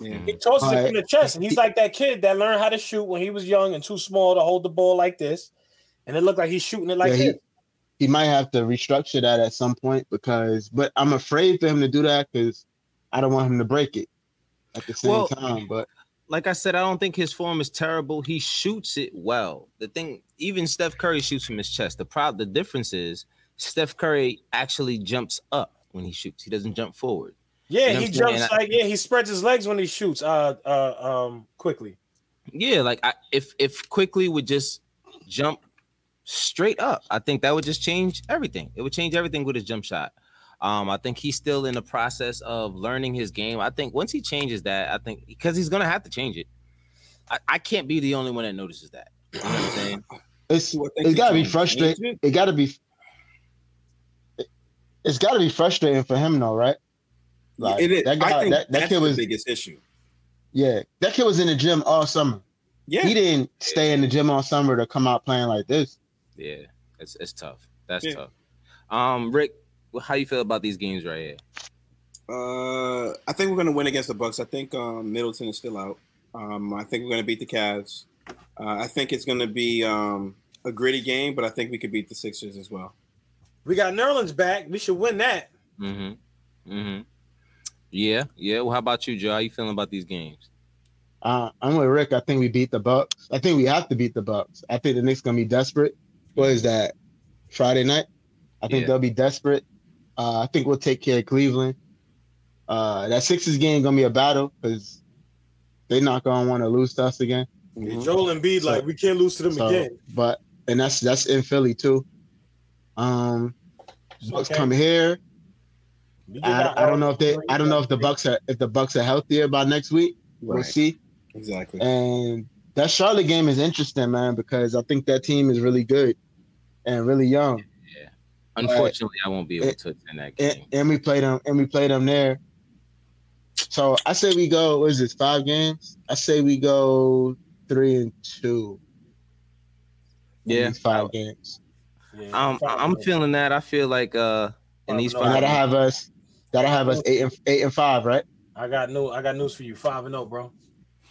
Yeah. He tosses it Alright. in the chest, and he's like that kid that learned how to shoot when he was young and too small to hold the ball like this, and it looked like he's shooting it like Yeah, he- this. He might have to restructure that at some point because, but I'm afraid for him to do that because I don't want him to break it at the same Well- time. But like I said, I don't think his form is terrible. He shoots it well. The thing, even Steph Curry shoots from his chest. The prob, the difference is Steph Curry actually jumps up when he shoots. He doesn't jump forward. Yeah, You know he jumps like yeah, he spreads his legs when he shoots. Uh, uh, um, Quickley. Yeah, like I, if if Quickley would just jump straight up, I think that would just change everything. It would change everything with his jump shot. Um, I think he's still in the process of learning his game. I think once he changes that, I think because he's gonna have to change it. I, I can't be the only one that notices that. You know what I'm saying? (coughs) it's Do I think it's he got to be frustrating. It got to be. It's got to be frustrating for him, though, right? Like, it is. that guy- I think that- that that's kid the was- biggest issue. Yeah, that kid was in the gym all summer. Yeah. He didn't stay in the gym all summer to come out playing like this. Yeah, it's it's tough. That's Yeah. tough. Um, Rick, how you feel about these games right here? Uh, I think we're gonna win against the Bucks. I think um, Middleton is still out. Um, I think we're gonna beat the Cavs. Uh, I think it's gonna be um, a gritty game, but I think we could beat the Sixers as well. We got Nerlens back. We should win that. Mm-hmm. Mm-hmm. Yeah, yeah. Well, how about you, Joe? How you feeling about these games? Uh, I'm with Rick. I think we beat the Bucks. I think we have to beat the Bucks. I think the Knicks gonna be desperate. What is that? Friday night. I think Yeah. they'll be desperate. Uh, I think we'll take care of Cleveland. Uh, that Sixers game gonna be a battle because they're not gonna want to lose to us again. Mhm. Joel Embiid, So- like we can't lose to them So, again. but and that's that's in Philly too. Um, Bucks Okay. come here. I, I don't know if they. I don't know if the Bucks are if the Bucks are healthier by next week. We'll Right. see. Exactly. And that Charlotte game is interesting, man, because I think that team is really good and really young. Unfortunately, I won't be able And- to attend that game. and we played them and we played them there. So I say we go. What is this? Five games. I say we go three and two. Yeah. five games. Yeah, I'm five I'm minutes. feeling that. I feel like uh in these Five And five that'll have us. Gotta have us eight and eight and five, right? I got new. I got news for you. Five and zero, bro.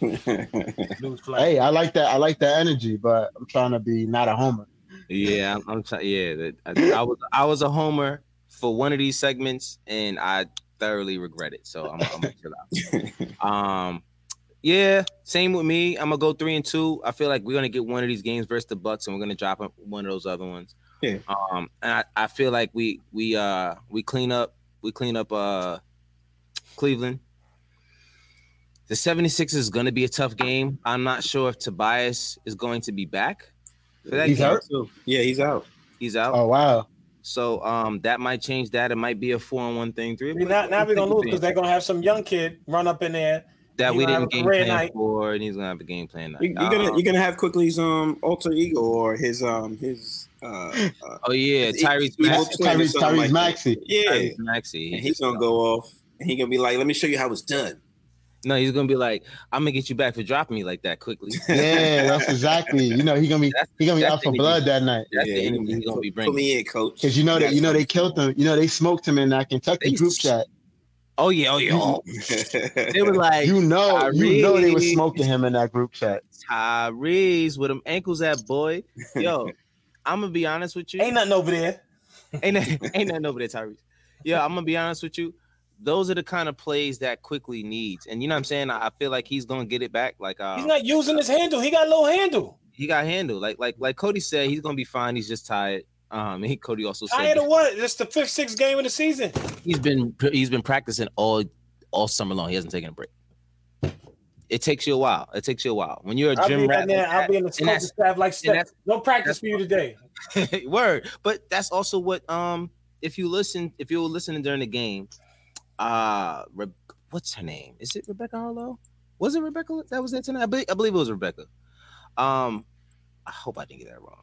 (laughs) News flash. Hey, I like that. I like that energy, but I'm trying to be not a homer. Yeah, I'm, I'm trying. Yeah, I, I was I was a homer for one of these segments, and I thoroughly regret it. So I'm, I'm gonna chill out. (laughs) Um, yeah, same with me. I'm gonna go three and two. I feel like we're gonna get one of these games versus the Bucks, and we're gonna drop one of those other ones. Yeah. Um, and I, I feel like we we uh we clean up we clean up uh Cleveland. The 76 is going to be a tough game. I'm not sure if Tobias is going to be back He's game. hurt? yeah, he's out. He's out. Oh wow. So um that might change that. It might be a four on one thing. Three. Now, now we're gonna lose because they're gonna have some young kid run up in there. that we didn't game plan night. for, and he's gonna have a game plan. You, night. you're gonna Um, you're gonna have Quickley's um alter ego or his um his uh, uh oh yeah, Tyrese evil Maxey. twin Tyrese Tyrese like that. Maxey. Yeah, Tyrese Maxey. and he's gonna go off and he gonna be like, "Let me show you how it's done." No, he's gonna be like, I'm gonna get you back for dropping me like that Quickley. (laughs) Yeah, that's exactly. You know, he gonna be That's- he gonna be that's out for blood that night. That's Yeah, the he energy he's gonna put- be Put bringing. me in, coach. Cause you know that you know they killed him. You know they smoked him in that Kentucky They group s- chat. Oh yeah, oh yeah. (laughs) They were like You know, you know they were smoking him in that group chat. Tyrese with them ankles at boy. Yo, I'm gonna be honest with you. Ain't nothing over there. ain't ain't nothing over there, Tyrese. Yeah, I'm gonna be honest with you. Those are the kind of plays that Quickley needs, and you know what I'm saying. I I feel like he's gonna get it back. Like uh, He's not using his handle. He got low handle. he got handle. Like like like Cody said, he's gonna be fine. He's just tired. Um, (laughs) he, Cody also said Tired of what? It's the fifth, sixth game of the season. he's been he's been practicing all all summer long. He hasn't taken a break. It takes you a while. It takes you a while when you're a I'll gym rat. there. I'll be in the coaching staff like. No practice for you today. (laughs) Word, but that's also what um if you listen if you were listening during the game, uh, Re- what's her name? Is it Rebecca Harlow? Was it Rebecca that was there tonight? I, be- I believe it was Rebecca. Um, I hope I didn't get that wrong.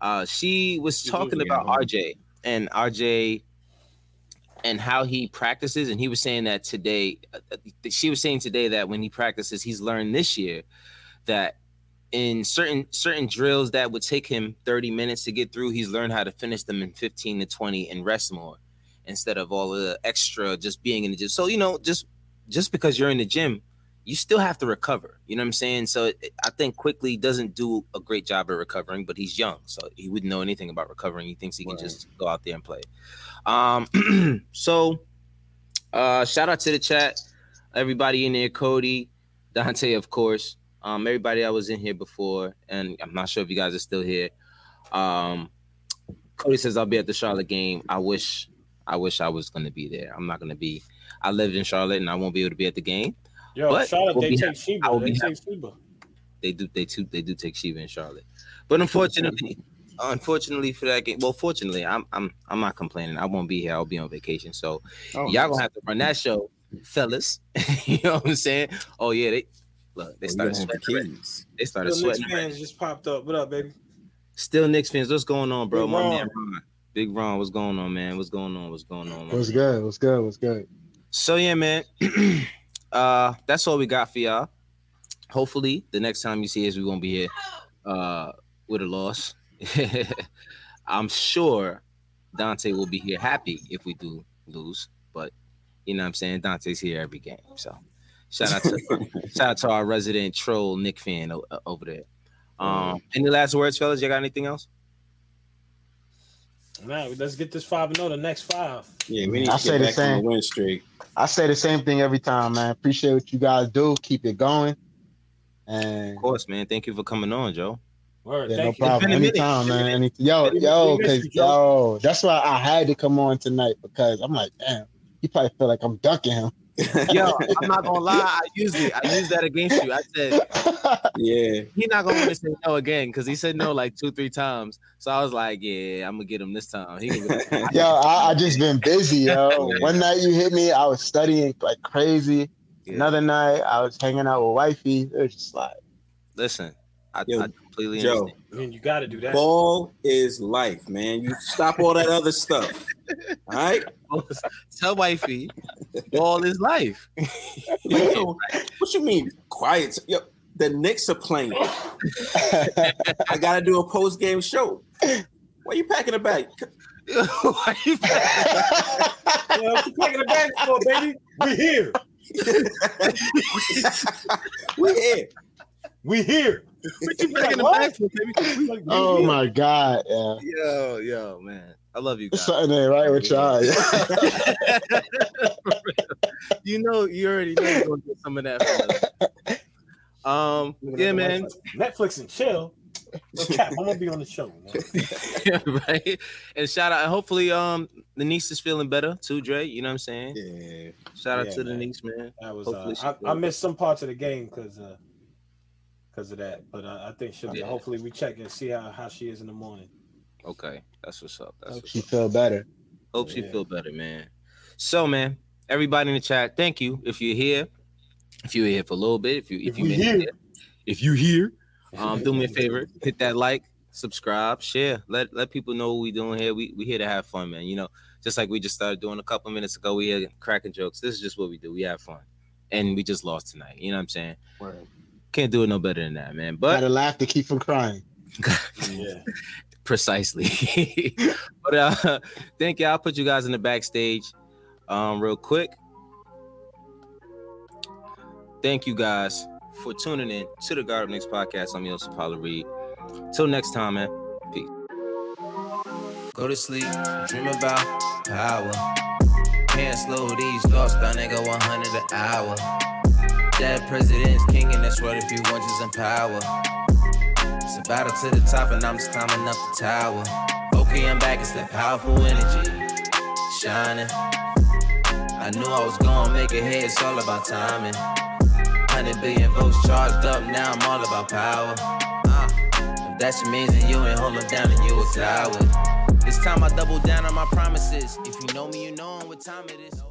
Uh, she was talking about it. RJ and RJ and how he practices, and he was saying that today. uh, uh, She was saying today that when he practices, he's learned this year that in certain certain drills that would take him 30 minutes to get through, he's learned how to finish them in 15 to 20 and rest more instead of all the extra just being in the gym. So you know, just just because you're in the gym, you still have to recover. You know what I'm saying? So it- I think Quickley doesn't do a great job at recovering, but he's young, so he wouldn't know anything about recovering. He thinks he can just go out there and play. Um, (clears throat) so uh, shout out to the chat, everybody in there, Cody, Dante, of course. Um, everybody that was in here before, and I'm not sure if you guys are still here. Um, Cody says I'll be at the Charlotte game. I wish, I wish I was going to be there. I'm not going to be. I lived in Charlotte, and I won't be able to be at the game. Yo, But Charlotte, we'll they be take Sheba. They be take Sheba. They do, they too, they do take Sheba in Charlotte, but unfortunately, (laughs) unfortunately for that game, well, fortunately, I'm, I'm, I'm not complaining. I won't be here. I'll be on vacation, so Oh, y'all gonna have to run that show, fellas. (laughs) you know what I'm saying? Oh yeah, they look, they Oh, started you gonna the sweating. They started Still Knicks sweating. already. fans just popped up. What up, baby? Still Knicks fans. What's going on, bro? Big My Ron. man Ron. Big Ron, what's going on, man? What's going on? What's going on? man? What's good? What's good? What's good? So yeah, man. (clears throat) uh that's all we got for y'all. Hopefully, the next time you see us, we won't be here uh with a loss. (laughs) I'm sure Dante will be here happy if we do lose, but You know what I'm saying? Dante's here every game. So shout out to (laughs) shout out to our resident troll Knick fan o- over there. Um, any last words, fellas? You got anything else? Now let's get this five and zero. The next five. Yeah, we need I to say get the back on same. the win streak. I say the same thing every time, man. Appreciate what you guys do. Keep it going. And Of course, man. Thank you for coming on, Joe. Word, yeah, no you. problem. been a minute. Anytime, It's been a man. Any, yo, yo, because yo, that's why I had to come on tonight because I'm like, damn, he probably feel like I'm dunking him. Yo, I'm not gonna lie. I used it. I used that against you. I said yeah, He not gonna want to say no again because he said no like two, three times. So I was like, yeah, I'm gonna get him this time. He can get (laughs) yo, I, I just been busy, yo. (laughs) One night you hit me, I was studying like crazy. Yeah. Another night I was hanging out with wifey. It was just like, Listen, I, Yo, I completely Joe. understand. I mean, you got to do that. ball is life, man. You stop all that other stuff. All right. Tell wifey, ball is life. (laughs) What you mean quiet? Yo, the Knicks are playing. I gotta do a post game show. Why you packing a bag? (laughs) Why you- (laughs) Yeah, what you taking the bag for, baby? We here. we here. We here. what you breaking the What? back baby? We oh here. my god, yeah. Yo, yo, man. I love you guys. something ain't right with y'all. (laughs) you know, you already know you're gonna get some of that. Um, yeah, man. Netflix and chill. No cap, I'm gonna be on the show. Man. (laughs) right. And shout out, hopefully, um, the niece is feeling better too, Dre. You know what I'm saying? Yeah. Shout out Yeah, to the man. niece, man. I was. Uh, I, I missed some parts of the game because uh, because of that. But uh, I think she'll. be Yeah. Hopefully, we check and see how, how she is in the morning. Okay, that's what's up. That's Hope what's she up. feel better. Hope she feel better, man. So, man, everybody in the chat, thank you. If you're here, if you're here for a little bit, if you if, If you we here. here, if you here, um, do me a (laughs) favor, hit that like, subscribe, share. Let let people know what we doing here. We we here to have fun, man. You know, just like we just started doing a couple minutes ago. We here cracking jokes. This is just what we do. We have fun, and we just lost tonight. You know what I'm saying? Can't do it no better than that, man. But Gotta laugh to keep from crying. yeah. (laughs) precisely. (laughs) but uh thank you. I'll put you guys in the backstage um real quick. Thank you guys for tuning in to the Guard Up Knicks podcast. I'm Yosef Paulo Reed. Till next time, man. Peace. Go to sleep, dream about power. Can't slow these thoughts down, they go 100 an hour. That president's king, and that's what if you want just in power. It's a battle to the top, and I'm just climbing up the tower. Okay, I'm back, it's that powerful energy. Shining. I knew I was gonna make it here, it's all about timing. 100 billion votes charged up, now I'm all about power. Uh, if that's amazing, you ain't holding down, and you a coward. It's time I double down on my promises. If you know me, you know what time it is.